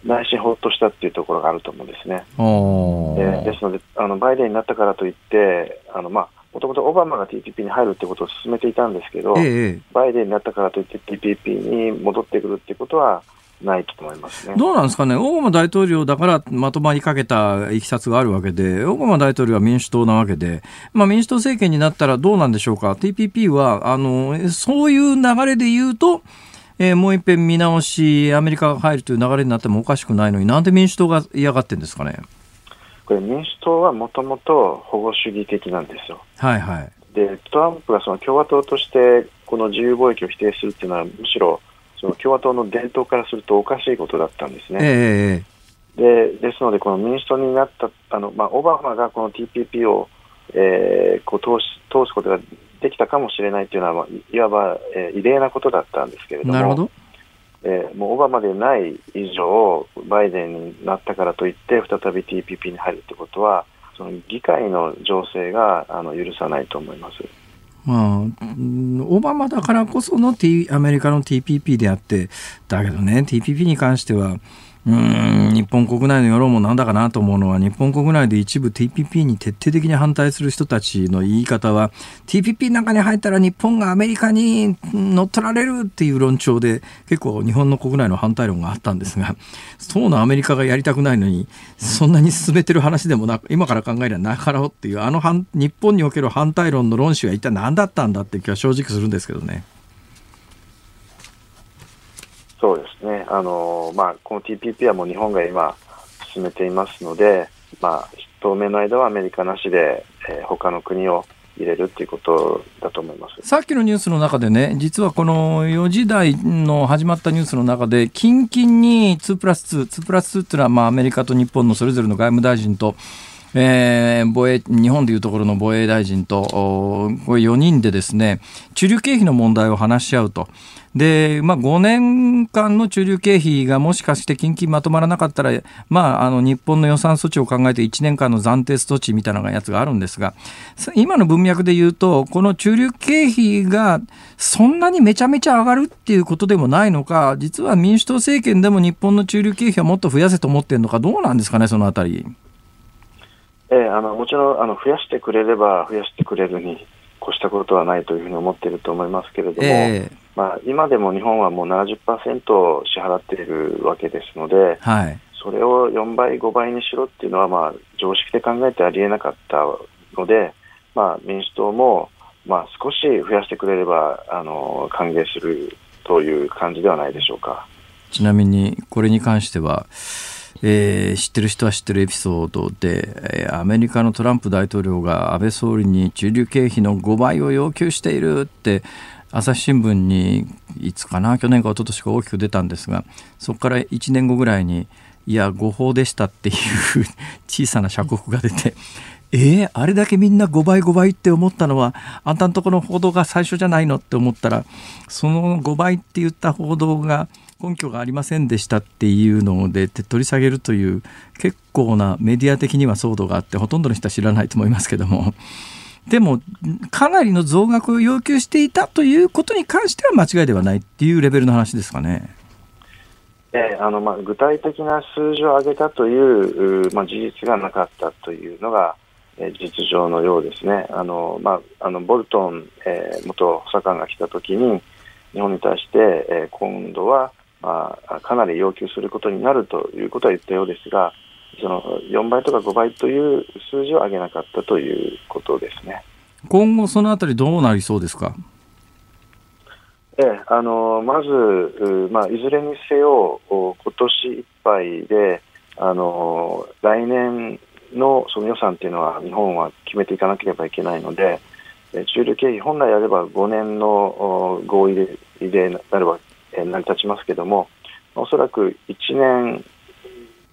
C: 内心ほっとしたっていうところがあると思うんですね。えー、ですのであの、バイデンになったからといって、あのまあもともとオバマが TPP に入るってことを進めていたんですけど、ええ、バイデンになったからといって TPP に戻ってくるっていうことは、ないと思いますね。
A: どうなんですかね、オバマ大統領だからまとまりかけたいきさつがあるわけで、オバマ大統領は民主党なわけで、まあ、民主党政権になったらどうなんでしょうか、TPP はあのそういう流れで言うと、えー、もう一遍見直し、アメリカが入るという流れになってもおかしくないのに、なんで民主党が嫌がってるんですかね。
C: これ、民主党はもともと保護主義的なんですよ。
A: はいはい、
C: でトランプがその共和党としてこの自由貿易を否定するっていうのは、むしろその共和党の伝統からするとおかしいことだったんですね。えー、でですので、この民主党になったあの、まあ、オバマがこの TPP を、えー、こう通し通すことができたかもしれないというのは、まあ、いわば、えー、異例なことだったんですけれども。なるほどえー、もうオバマでない以上、バイデンになったからといって、再び TPP に入るということは、その議会の情勢があの許さないと思います。
A: まあ、オバマだからこその、T、アメリカの TPP であって、だけどね、TPP に関しては、うん日本国内の世論もなんだかなと思うのは日本国内で一部 TPP に徹底的に反対する人たちの言い方は TPP なんかに入ったら日本がアメリカに乗っ取られるっていう論調で結構日本の国内の反対論があったんですがそうのアメリカがやりたくないのにそんなに進めてる話でもなく今から考えればなかろうっていうあの日本における反対論の論旨は一体何だったんだっていう気は正直するんですけどね。
C: そうですね、あのまあ、この TPP はもう日本が今、進めていますので、まあ、当面の間はアメリカなしで、えー、他の国を入れるっていうことだと思います
A: さっきのニュースの中でね、実はこの4時台の始まったニュースの中で、近々に2プラス2、2プラス2っていうのは、まあ、アメリカと日本のそれぞれの外務大臣と、えー、防衛日本でいうところの防衛大臣とこれ4人でですね駐留経費の問題を話し合うと。で、まあ、5年間の駐留経費がもしかして近々まとまらなかったら、まあ、あの日本の予算措置を考えて1年間の暫定措置みたいなやつがあるんですが今の文脈で言うとこの駐留経費がそんなにめちゃめちゃ上がるっていうことでもないのか実は民主党政権でも日本の駐留経費はもっと増やせと思ってるのかどうなんですかねそのあたり。
C: えー、あのもちろんあの増やしてくれれば増やしてくれるに越したことはないというふうに思っていると思いますけれども、えー、まあ、今でも日本はもう70%支払っているわけですので、はい、それを4倍、5倍にしろっていうのは、まあ、常識で考えてありえなかったので、まあ、民主党も、まあ、少し増やしてくれればあの歓迎するという感じではないでしょうか。
A: ちなみにこれに関してはえー、知ってる人は知ってるエピソードで、えー、アメリカのトランプ大統領が安倍総理に駐留経費の5倍を要求しているって朝日新聞にいつかな去年か一昨年か大きく出たんですがそこから1年後ぐらいにいや誤報でしたっていう 小さな釈告が出てえー、あれだけみんな5倍5倍って思ったのはあんたのところの報道が最初じゃないのって思ったらその5倍って言った報道が根拠がありませんでしたっていうので取り下げるという結構なメディア的には騒動があってほとんどの人は知らないと思いますけども でもかなりの増額を要求していたということに関しては間違いではないっていうレベルの話ですかね。
C: えー、あのまあ具体的な数字を上げたというまあ、事実がなかったというのが、えー、実情のようですね。あのまあ、あのボルトン、えー、元補佐官が来たときに日本に対して、えー、今度は、まあ、かなり要求することになるということは言ったようですが、その4倍とか5倍という数字を上げなかったということですね。
A: 今後そのあたりどうなりそうですか？
C: ええ、あのまず、まあ、いずれにせよ、今年いっぱいで、あの来年のその予算というのは日本は決めていかなければいけないので、中流経費、本来あれば5年の合意ででな成り立ちますけれども、おそらく1年、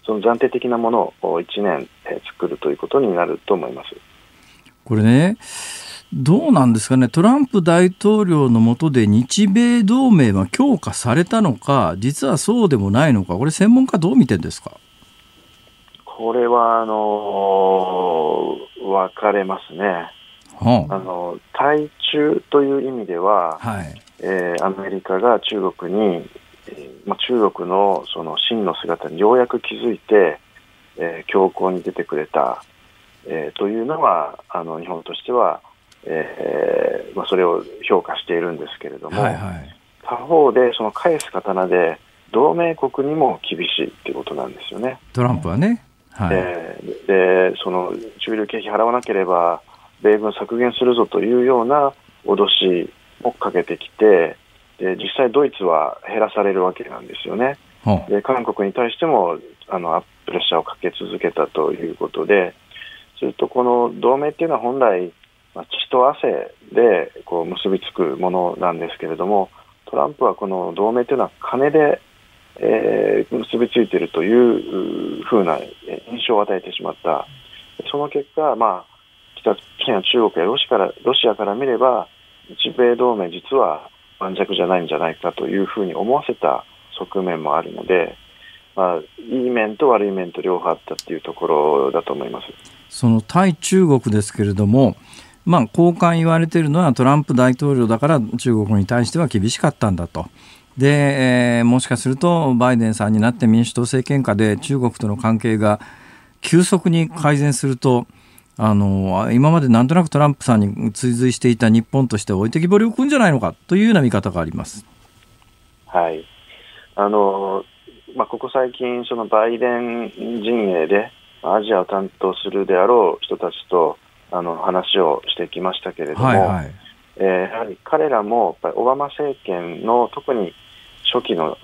C: その暫定的なものを1年作るということになると思います。
A: これねどうなんですかね、トランプ大統領の下で日米同盟は強化されたのか、実はそうでもないのか、これ、専門家、どう見てんですか
C: これはあの、分かれますね、あの対中という意味では、はい、えー、アメリカが中国に、えーまあ、中国のその真の姿にようやく気づいて、えー、強硬に出てくれた、えー、というのはあの日本としてはえーまあ、それを評価しているんですけれども、はいはい、他方でその返す刀で同盟国にも厳しいっていうことなんですよね。
A: トランプはね、
C: はい、えー、でその中流経費払わなければ米軍削減するぞというような脅しをかけてきてで実際ドイツは減らされるわけなんですよね。で韓国に対してもあのプレッシャーをかけ続けたということで、するとこの同盟っていうのは本来まあ、血と汗でこう結びつくものなんですけれども、トランプはこの同盟というのは金で、えー、結びついているというふうな印象を与えてしまった。その結果、まあ、北朝鮮中国やロシからロシアから見れば、日米同盟実は盤石じゃないんじゃないかというふうに思わせた側面もあるので、まあ、いい面と悪い面と両方あったというところだと思います。
A: その対中国ですけれども、まあ、交換言われているのはトランプ大統領だから中国に対しては厳しかったんだと。で、えー、もしかするとバイデンさんになって民主党政権下で中国との関係が急速に改善すると、あの今までなんとなくトランプさんに追随していた日本として置いてきぼりを置くんじゃないのかというような見方があります。
C: はいあのまあ、ここ最近、そのバイデン陣営でアジアを担当するであろう人たちとあの話をしてきましたけれども、はいはい、えー、やはり彼らもやっぱりオバマ政権の特に初期の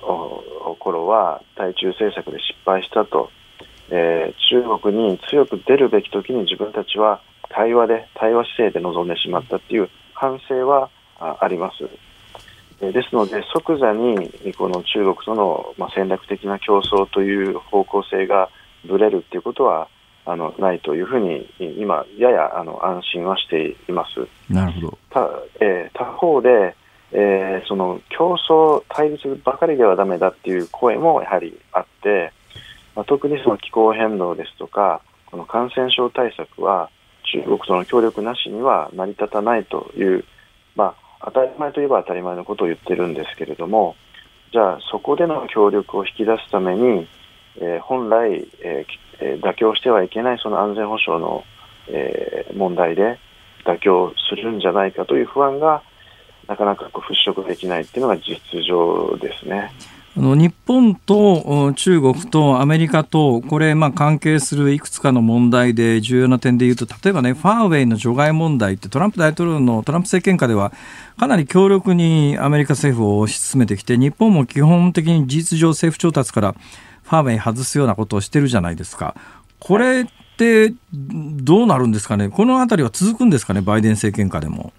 C: 頃は対中政策で失敗したと、えー、中国に強く出るべき時に自分たちは対話で対話姿勢で臨んでしまったという反省はあります。ですので、即座にこの中国との、まあ、戦略的な競争という方向性がぶれるということはあのないというふうに今、ややあの安心はしています。
A: なるほど
C: た、えー、他方で、えー、その競争、対立ばかりではだめだっていう声もやはりあって、まあ、特にその気候変動ですとか、この感染症対策は中国との協力なしには成り立たないという、まあ、当たり前といえば当たり前のことを言ってるんですけれども、じゃあそこでの協力を引き出すために、えー、本来、えーえ妥協してはいけないその安全保障の、え問題で妥協するんじゃないかという不安がなかなかこう払拭できないっていうのが実情ですね。
A: あの日本と中国とアメリカとこれまあ関係するいくつかの問題で重要な点で言うと例えばねファーウェイの除外問題ってトランプ大統領のトランプ政権下ではかなり強力にアメリカ政府を推し進めてきて日本も基本的に事実上政府調達からファーウェイ外すようなことをしてるじゃないですか。これってどうなるんですかね、このあたりは続くんですかね、バイデン政権下でも。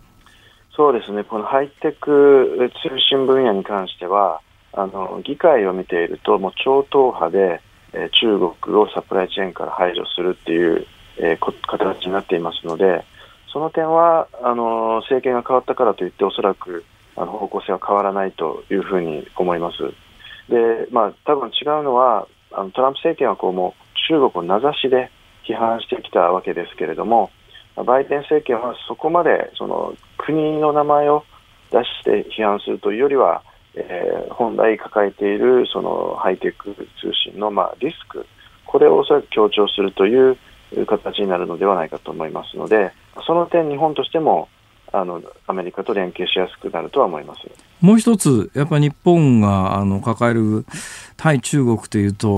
C: そうですね、このハイテク通信分野に関しては、あの議会を見ていると、もう超党派で、えー、中国をサプライチェーンから排除するっていう、えー、形になっていますので、その点はあの政権が変わったからといって、おそらくあの方向性は変わらないというふうに思います。で、まあ、多分違うのは、あのトランプ政権はこうも中国を名指しで批判してきたわけですけれども、バイデン政権はそこまでその国の名前を出して批判するというよりは、えー、本来抱えているそのハイテク通信の、まあ、リスク、これをおそらく強調するという形になるのではないかと思いますので、その点、日本としてもあのアメリカと連携しやすくなるとは思います
A: もう一つ、やっぱり日本があの抱える対中国というと、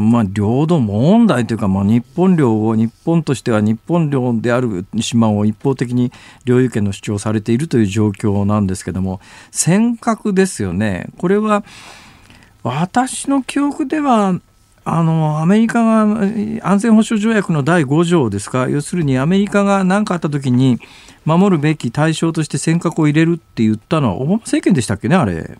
A: まあ、領土問題というか、まあ、日本領を日本としては日本領である島を一方的に領有権の主張されているという状況なんですけども尖閣ですよね。これは私の記憶ではあのアメリカが安全保障条約の第5条ですか、要するにアメリカが何かあったときに、守るべき対象として尖閣を入れるって言ったのは、オバマ政権でしたっけね、あれ。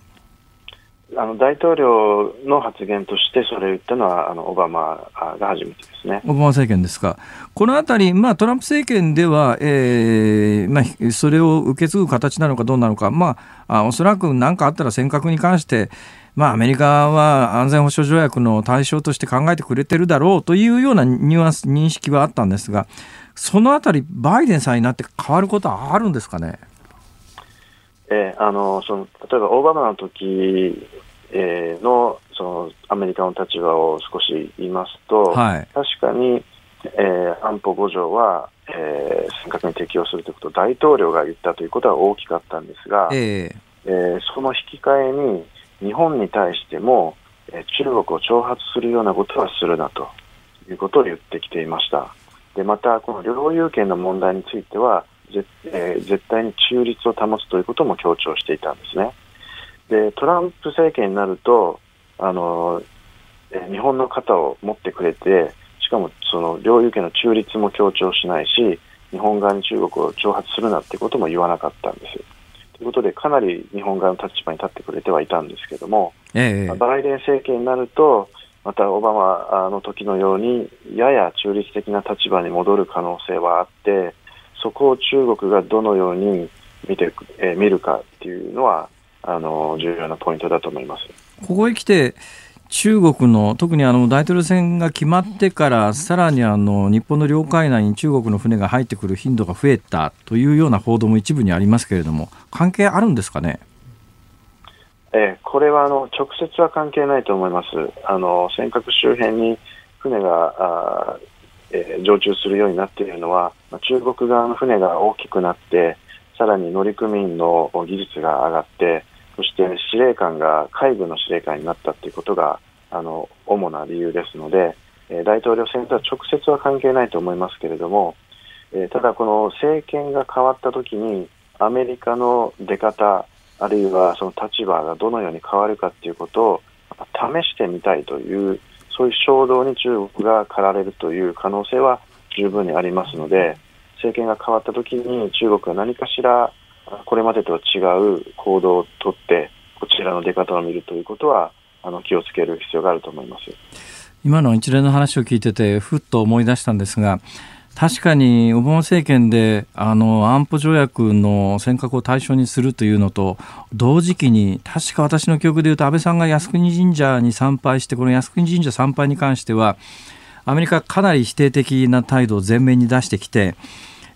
C: あの大統領の発言としてそれを言ったのはあのオバマが初めてですね。
A: オバマ政権ですか。このあたり、まあ、トランプ政権では、えーまあ、それを受け継ぐ形なのかどうなのか、まあ、あおそらく何かあったら尖閣に関して、まあ、アメリカは安全保障条約の対象として考えてくれてるだろうというようなニュアンス、認識はあったんですが、そのあたり、バイデンさんになって変わることはあるんですかね？
C: えー、あのその例えばオバマの時、えー、のそのアメリカの立場を少し言いますと、はい、確かに、えー、安保5条は、えー、尖閣に適用するということを大統領が言ったということは大きかったんですが、えー、えー、その引き換えに日本に対しても、え中国を挑発するようなことはするなということを言ってきていました。でまた、この領有権の問題については、ぜえー、絶対に中立を保つということも強調していたんですね。でトランプ政権になるとあの、えー、日本の肩を持ってくれて、しかもその領有権の中立も強調しないし、日本側に中国を挑発するなということも言わなかったんです。ということで、かなり日本側の立場に立ってくれてはいたんですけれども、ええ、バイデン政権になると、またオバマの時のように、やや中立的な立場に戻る可能性はあって、そこを中国がどのように見て、えー、見るかっていうのは、あの重要なポイントだと思います。
A: ここへ来て中国の特にあの大統領選が決まってからさらにあの日本の領海内に中国の船が入ってくる頻度が増えたというような報道も一部にありますけれども関係あるんですかね？
C: えこれはあの直接は関係ないと思います。あの尖閣周辺に船があ、えー、常駐するようになっているのは、ま中国側の船が大きくなってさらに乗組員の技術が上がってそして司令官が海軍の司令官になったということがあの主な理由ですので、え大統領選とは直接は関係ないと思いますけれども、えただ、この政権が変わったときにアメリカの出方あるいはその立場がどのように変わるかということを試してみたいというそういう衝動に中国が駆られるという可能性は十分にありますので政権が変わったときに中国が何かしらこれまでとは違う行動をとってこちらの出方を見るということはあの気をつける必要があると思います。
A: 今の一連の話を聞いててふっと思い出したんですが確かにオバマ政権であの安保条約の尖閣を対象にするというのと同時期に確か私の記憶でいうと安倍さんが靖国神社に参拝してこの靖国神社参拝に関してはアメリカかなり否定的な態度を前面に出してきて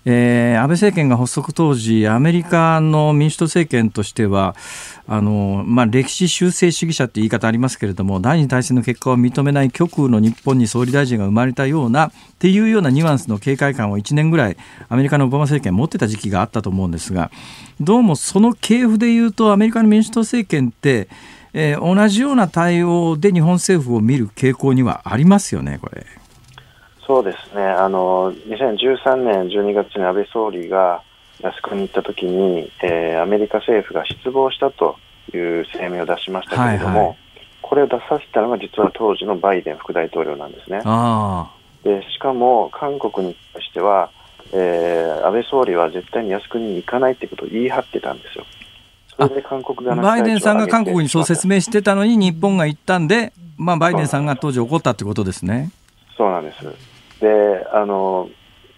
A: えー、安倍政権が発足当時、アメリカの民主党政権としては、あのまあ、歴史修正主義者って言い方ありますけれども、第二次大戦の結果を認めない極右の日本に総理大臣が生まれたようなっていうようなニュアンスの警戒感を1年ぐらい、アメリカのオバマ政権持ってた時期があったと思うんですが、どうもその系譜で言うと、アメリカの民主党政権って、えー、同じような対応で日本政府を見る傾向にはありますよね、これ。
C: そうですね、あの2013年12月に安倍総理が靖国に行ったときに、えー、アメリカ政府が失望したという声明を出しましたけれども、はいはい、これを出させたのが実は当時のバイデン副大統領なんですね。でしかも韓国に対しては、えー、安倍総理は絶対に靖国に行かないということを言い張ってたんですよ。
A: それで韓国側バイデンさんが韓国にそう説明してたのに日本が行ったんで、まあ、バイデンさんが当時怒ったということですね。
C: そうなんですであの、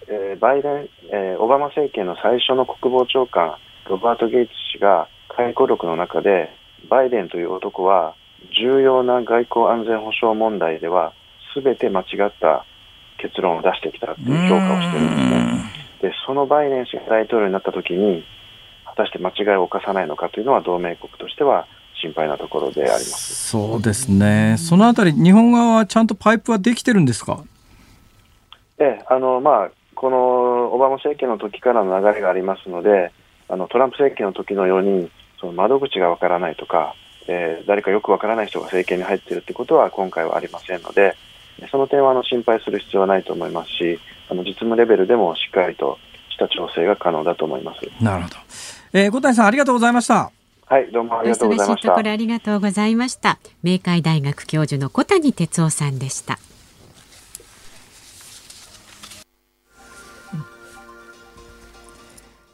C: えー、バイデン、えー、オバマ政権の最初の国防長官、ロバート・ゲイツ氏が回顧録の中で、バイデンという男は重要な外交安全保障問題では、すべて間違った結論を出してきたという評価をしてるんですね。で、そのバイデン氏が大統領になったときに、果たして間違いを犯さないのかというのは同盟国としては心配なところであります
A: そうですね、そのあたり、日本側はちゃんとパイプはできてるんですか？
C: えあのまあ、このオバマ政権の時からの流れがありますので、あのトランプ政権の時のように、その窓口がわからないとか、えー、誰かよくわからない人が政権に入っているということは今回はありませんので、その点はあの心配する必要はないと思いますし、あの実務レベルでもしっかりとした調整が可能だと思います。
A: なるほど。えー、小谷さんありがとうございました。
C: はい、どうもありがとうございました。
B: ところありがとうございました。明海大学教授の小谷哲夫さんでした。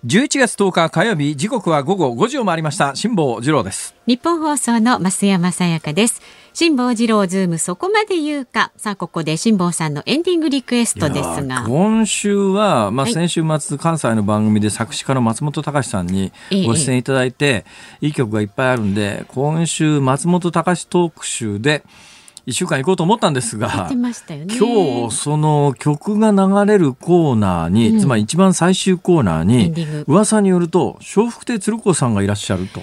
A: 11月10日火曜日時刻は午後5時を回りました。辛坊治郎です。
B: ニッポン放送の増山さやかです。辛坊治郎ズームそこまで言うか。さあここで辛坊さんのエンディングリクエストですが。
A: 今週は、まあ、先週末、関西の番組で作詞家の松本隆さんにご出演いただいて、いい曲がいっぱいあるんで今週松本隆特集で1週間行こうと思ったんですが、
B: ね、
A: 今日その曲が流れるコーナーに、うん、つまり一番最終コーナーに噂によると笑福亭鶴光さんがいらっしゃると。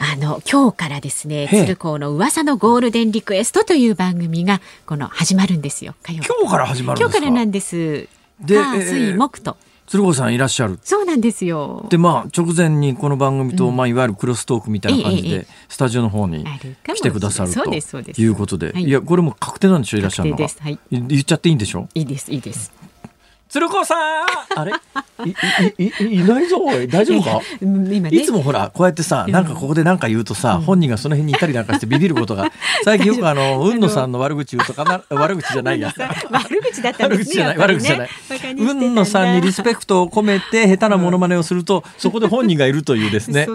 B: あの今日からですね鶴光の噂のゴールデンリクエストという番組がこの始まるんですよ。
A: 今日から始まる
B: 今日からなんです。で水木と
A: 鶴子さんいらっしゃる。
B: そうなんですよ。
A: でまあ直前にこの番組と、うん、まあいわゆるクロストークみたいな感じで、スタジオの方に来てくださるということで、い、やこれも確定なんでしょ？いらっしゃるのが、はい、言っちゃっていいんでしょ？
B: いいですいいです。
A: 鶴子さん！あれ？いいいいないぞ大丈夫か？今、ね、いつもほらこうやってさなんかここで何か言うとさ、うん、本人がその辺にいたりなんかしてビビることが。最近よくあの 雲野さんの悪口言うとかな悪口じゃないや。
B: 悪口だったんですね
A: 悪口じゃない雲野さんにリスペクトを込めて下手なモノマネをすると、そこで本人がいるというですね。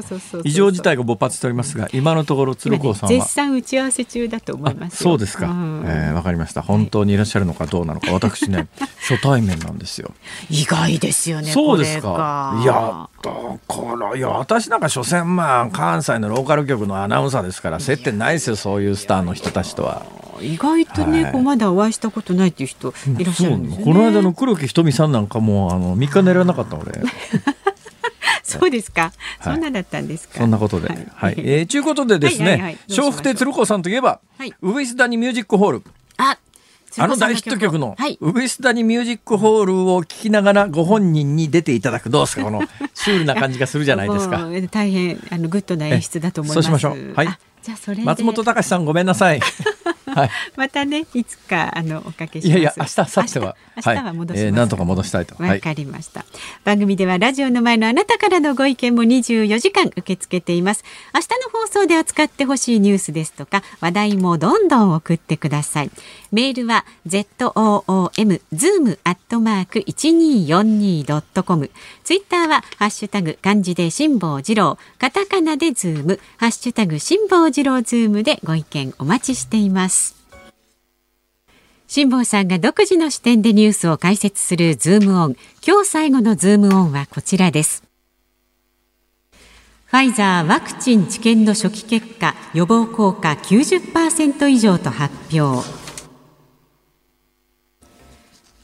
A: 異常事態が勃発しておりますが今のところ鶴子さんは、
B: 絶賛打ち合わせ中だと思います
A: そうですか、わ、えー、かりました。本当にいらっしゃるのかどうなのか私ね 初対面なんですよ。
B: 意外ですよね
A: そうですか。いやだからいや私なんか所詮まあ関西のローカル局のアナウンサーですから接点ないですよそういうスターの人たちとは。
B: 意外とね、はい、こうまだお会いしたことないっていう人いらっしゃるんです、ね、
A: この間の黒木瞳さんなんかもあの3日寝られなかった俺。
B: そうですか、はい、そんなだったんですか。
A: そんなことで、はい、はい、えー、ということでですね、笑福亭鶴子さんといえば、はい、ウグイス谷ミュージックホール。
B: あ、
A: あの大ヒット曲の「ウグイス谷ミュージックホール」を聴きながらご本人に出ていただく。どうですか？この シュールな感じがするじゃないですか。
B: 大変あのグッドな演出だと思います
A: そうしましょうはいじゃあそれ松本隆さんごめんなさい
B: はい、またねいつかあのおかけしますい
A: やいや明日明後日は
B: 明日は戻し
A: はいえー、なんとか戻したいと
B: わかりました、はい、番組ではラジオの前のあなたからのご意見も24時間受け付けています明日の放送で扱ってほしいニュースですとか話題もどんどん送ってくださいメールは zoom zoom アットマーク 1242.com ツイッターはハッシュタグ漢字で辛坊治郎。カタカナでズーム。ハッシュタグ辛坊治郎ズームでご意見お待ちしています。辛坊さんが独自の視点でニュースを解説するズームオン。今日最後のズームオンはこちらです。ファイザーワクチン治験の初期結果予防効果90%以上と発表。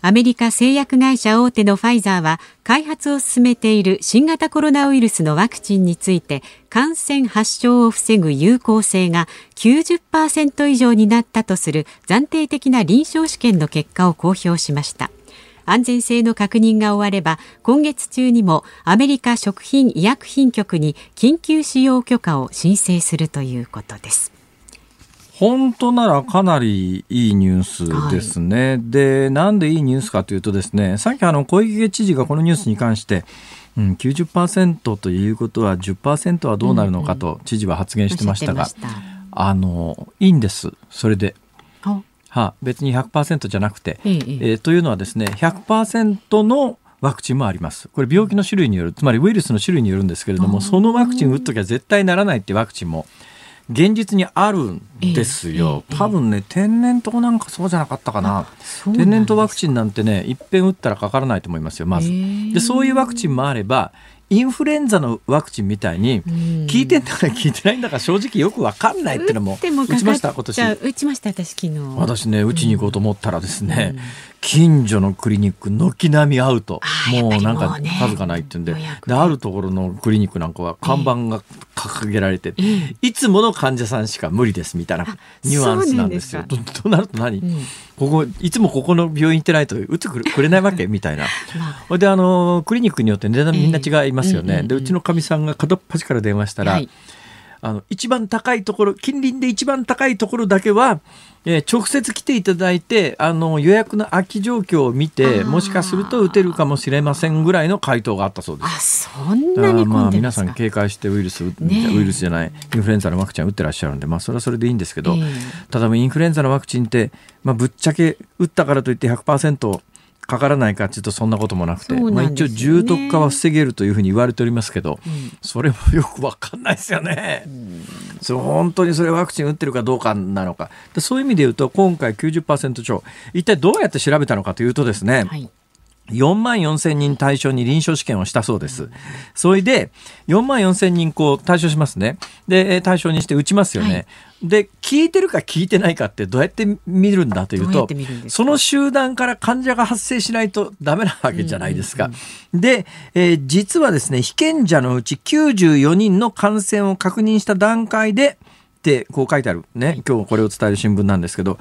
B: アメリカ製薬会社大手のファイザーは開発を進めている新型コロナウイルスのワクチンについて感染発症を防ぐ有効性が90%以上になったとする暫定的な臨床試験の結果を公表しました。安全性の確認が終われば今月中にもアメリカ食品医薬品局に緊急使用許可を申請するということです。
A: 本当ならかなりいいニュースですね。はい、で、なんでいいニュースかというとですね、さっきあの小池知事がこのニュースに関して、うん、90%ということは10%はどうなるのかと知事は発言してましたが、うんうん、あの、いいんです。それで。はあ、別に100%じゃなくて、えというのはですね、100%のワクチンもあります。これ病気の種類による、つまりウイルスの種類によるんですけれども、そのワクチン打っときゃ絶対ならないってワクチンも現実にあるんですよ、多分ね天然痘なんかそうじゃなかったかな。天然痘ワクチンなんてねいっぺん打ったらかからないと思いますよまず。でそういうワクチンもあればインフルエンザのワクチンみたいに効いてんだか効いてないんだか正直よく分かんないっていうのも打ちました今年
B: 打ちました私昨日。
A: 私ね打ちに行こうと思ったらですね、近所のクリニック軒並みアウト。もうなんか数がないっていうんで。であるところのクリニックなんかは看板が掲げられて、いつもの患者さんしか無理ですみたいなニュアンスなんですよ。
B: そ
A: ととなると何、
B: うん。
A: ここいつもここの病院行ってないと打ってくれないわけみたいな。
B: ま
A: であのクリニックによって値段みんな違いますよね。でうちのかみさんが片っ端から電話したら、
B: はい
A: あの一番高いところ近隣で一番高いところだけは、えー直接来ていただいてあの予約の空き状況を見てもしかすると打てるかもしれませんぐらいの回答があったそうです。
B: あそんなに
A: まあ
B: 混んでるんですか？
A: 皆さん警戒してウイルス、
B: ねえ。
A: ウイルスじゃないインフルエンザのワクチン打ってらっしゃるんでまあそれはそれでいいんですけど、
B: ええ。
A: ただインフルエンザのワクチンって、まあ、ぶっちゃけ打ったからといって100%かからないかっていうとそんなこともなくて
B: そう
A: まあ、一応重篤化は防げるというふうに言われておりますけど、
B: うん
A: それもよくわかんないですよね。それ本当にそれワクチン打ってるかどうかなのかでそういう意味で言うと今回90%超一体どうやって調べたのかというとですね、
B: はい
A: 4万4千人対象に臨床試験をしたそうです。それで、4万4千人こう対象しますね。で、えー対象にして打ちますよね。
B: はい
A: で、聞いてるか聞いてないかってどうやって見るんだというとその集団から患者が発生しないとダメなわけじゃないですか。で、えー実はですね、被験者のうち94人の感染を確認した段階で、ってこう書いてあるね、今日これを伝える新聞なんですけど、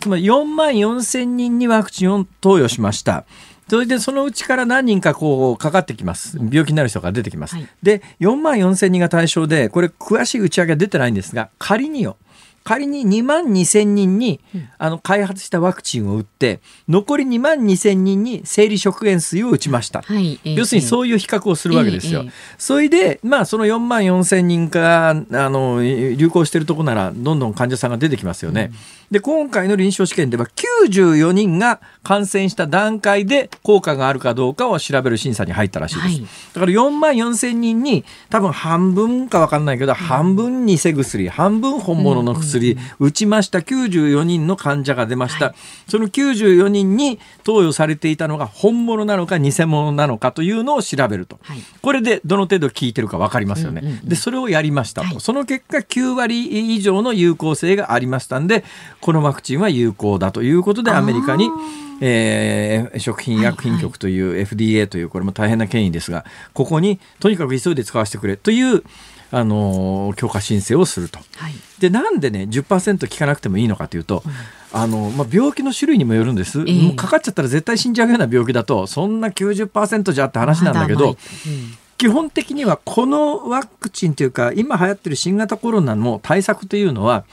A: つまり4万4千人にワクチンを投与しました。それでそのうちから何人かこうかかってきます。病気になる人が出てきます。
B: はい
A: で、4万4千人が対象で、これ詳しい内訳は出てないんですが、仮によ、仮に2万2千人に、あの開発したワクチンを打って、残り2万2千人に生理食塩水を打ちました。
B: はいええ
A: 要するにそういう比較をするわけですよ。
B: ええええ
A: それで、まあ、その4万4千人があの流行しているところならどんどん患者さんが出てきますよね。で今回の臨床試験では94人が感染した段階で効果があるかどうかを調べる審査に入ったらしいです。
B: はい。
A: だから4万4千人に多分半分か分かんないけど、半分偽薬半分本物の薬、打ちました94人の患者が出ました、その94人に投与されていたのが本物なのか偽物なのかというのを調べると、
B: はい。
A: これでどの程度効いてるか分かりますよね、
B: うんうんうん。
A: でそれをやりましたと、
B: はい。
A: その結果9割以上の有効性がありましたんでこのワクチンは有効だということでアメリカにえー食品医薬品局という FDA というこれも大変な権威ですがここにとにかく急いで使わせてくれという、あのー許可申請をすると。
B: はい。
A: でなんでね10%効かなくてもいいのかというと、あのまあ、病気の種類にもよるんです、
B: ええ。
A: もうかかっちゃったら絶対死んじゃうような病気だとそんな90%じゃって話なんだけど、
B: ままうん。
A: 基本的にはこのワクチンというか今流行ってる新型コロナの対策というのは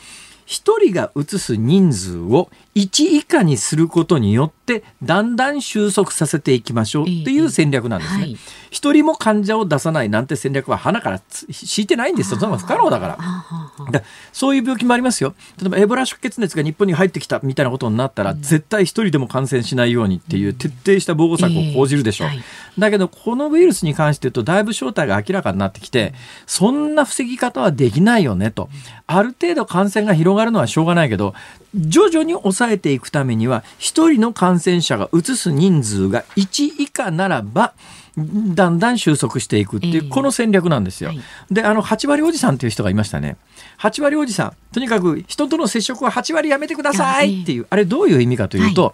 A: 1人が移す人数を1以下にすることによってだんだん収束させていきましょうっていう戦略なんですね。
B: はい
A: 一人も患者を出さないなんて戦略は鼻からつ敷いてないんですよ。そんなの不可能だから。だそういう病気もありますよ。例えばエボラ出血熱が日本に入ってきたみたいなことになったら、絶対一人でも感染しないようにっていう徹底した防護策を講じるでしょう。
B: ええはい
A: だけど、このウイルスに関して言うと、だいぶ正体が明らかになってきて、そんな防ぎ方はできないよねと。ある程度感染が広がるのはしょうがないけど、徐々に抑えていくためには、一人の感染者が移す人数が1以下ならば、だんだん収束していくっていう、
B: ええ
A: この戦略なんですよ。
B: はい
A: で、あの、8割おじさんっていう人がいましたね。8割おじさん。とにかく、人との接触は8割やめてくださいっていう、あれどういう意味かというと、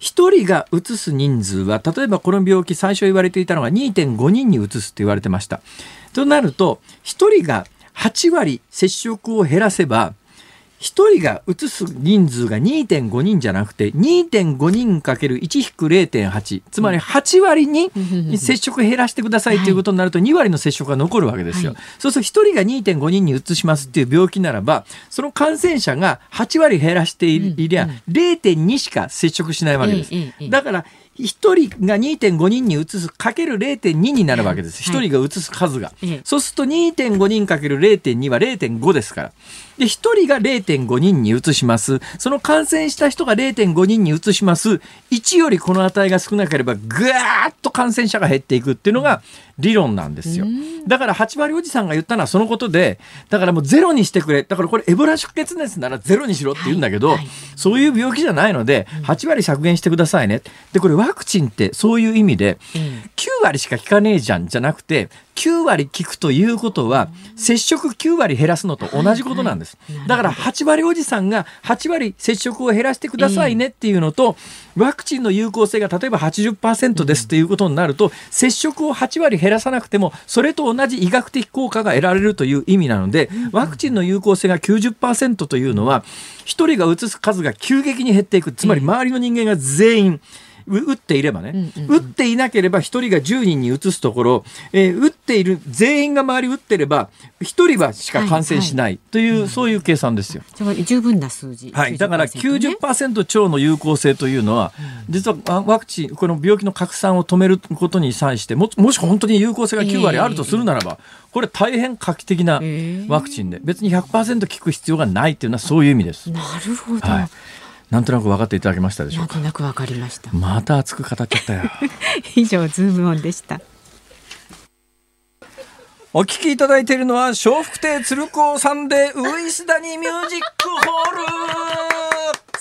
A: 一人が移す人数は、例えばこの病気最初言われていたのが2.5人に移すって言われてました。となると、一人が8割接触を減らせば、一人が移す人数が2.5人じゃなくて2.5人かける1-0.8つまり8割に 接触減らしてくださいということになると2割の接触が残るわけですよ。
B: はい
A: そうすると1人が2.5人に移しますっていう病気ならばその感染者が8割減らしていいりゃ0.2しか接触しないわけです。だから1人が2.5人に移すかける0.2になるわけです。1
B: はい
A: 人が移す数が
B: ええ。
A: そうすると2.5人かける0.2は0.5ですから。で、1人が0.5人に移します。その感染した人が0.5人に移します。1よりこの値が少なければ、ぐーっと感染者が減っていくっていうのが理論なんですよ。だから8割おじさんが言ったのはそのことで、だからもうゼロにしてくれ。だからこれエボラ出血熱ならゼロにしろって言うんだけど、
B: はいはい
A: そういう病気じゃないので、8割削減してくださいね。で、これワクチンってそういう意味で、
B: ええ
A: 9割しか効かねえじゃんじゃなくて9割効くということは接触9割減らすのと同じことなんです、だから8割おじさんが8割接触を減らしてくださいねっていうのと、ワクチンの有効性が例えば80%ですっていうことになると、接触を8割減らさなくてもそれと同じ医学的効果が得られるという意味なので、ワクチンの有効性が90%というのは1人が移す数が急激に減っていく。つまり周りの人間が全員、打っていればね、打っていなければ1人が10人に移すところ、えー、打っている全員が周り打ってれば1人はしか感染しないという、はい。はい、そういう計算ですよ。
B: 十分な数字、
A: はい、だから90%超の有効性というのは、実はワクチンこの病気の拡散を止めることに際してももし本当に有効性が9割あるとするならば、えー、これ大変画期的なワクチンで、別に100%効く必要がないというのはそういう意味です。
B: なるほど、
A: はいなんとなく分かっていただけましたでしょうか？
B: なんとなく分かりました。
A: また熱く語っちゃったよ。
B: 以上ズームオンでした。
A: お聞きいただいているのは笑福亭鶴光さんでウイスダニミュージックホール。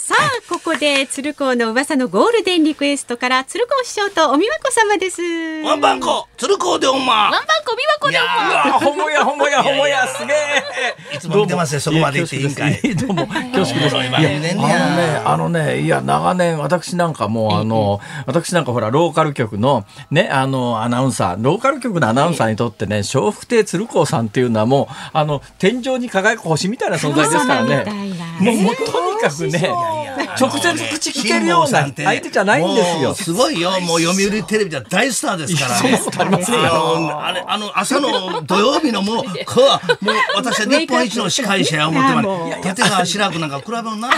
B: さあここで鶴光の噂のゴールデンリクエストから鶴光師匠とおみわこ様です。
D: ワンバンコ。鶴光でおん。ま
B: ワンバンコみわこでおん。
A: まほもやほもやほもやすげ
D: え。いつも見てますよそこまで言っていいんかい。
A: どうも。恐縮です。あのねあのねいや長年私なんかもうあの私なんかほらローカル局のねあのアナウンサーローカル局のアナウンサーにとってね笑福亭鶴光さんっていうのはもうあの天井に輝く星みたいな存在ですからね。もうとにかくね直接口聞けるような相手じゃないんですよ。
D: すごいよ。もう読売テレビでは大スターですからね。
A: ありますよ。
D: あれ、あの、朝の土曜日のもう、こは、もう私は日本一の司会者や思ってます。立川志らくなんか比べるな。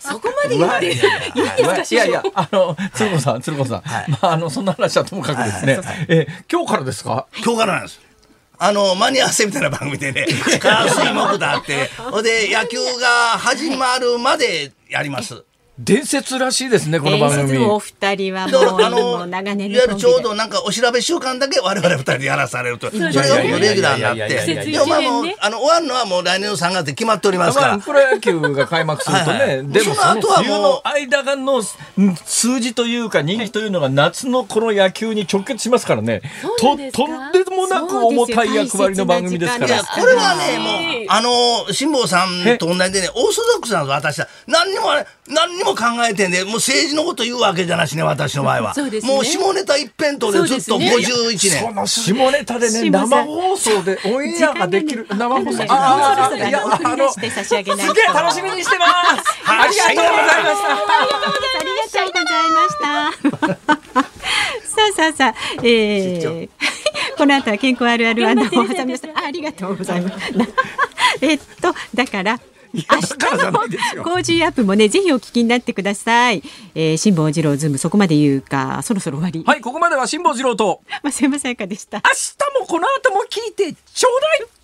B: そこまで言っていいです
A: か、いやいや、あの、鶴子さん、鶴子さん。まあ、あの、そんな話はともかくですね。え、今日からですか？
D: 今日からなんです。あの、間に合わせみたいな番組でね、火水木だって、ほんで、野球が始まるまでやります。
A: 伝説らしいですねこの番組。
B: お二人はもうあの長年
D: いわゆるちょうどなんかお調べ週間だけ我々二人でやらされると、それがレギュラーになって、でもまあもうあの終わるのはもう来年の3月で決まっておりますから。
A: プロ野球が開幕するとね、でもその後はもう間がの数字というか人気というのが夏のこの野球に直結しますからね。ととんでもなく重たい役割の番組ですから。
D: これはねもうあの辛坊さんと同じでねオーソドックスなんです私は。何にも何にも考えてんで、もう政治のこと言うわけじゃなしね、私の場合は。ね、もう下ネタ一辺倒でずっと51年。
A: その下ネタでね、生放送でオンエアができる、生放送。
B: ああ、いや、あの、すげえ
A: 楽しみにしてます。ありがとうございました。
B: ありがとうございました。さあさあさあ、えー、この後は健康あるあるアナを挟みました。ありがとうございます。えっと、だから、明日のコージーアップもねぜひお聞きになってください、えー、辛坊治郎ズームそこまで言うかそろそろ終わり。
A: はいここまでは辛坊治郎と
B: まあすいませんかでした
A: 明日もこの後も聞いてちょうだい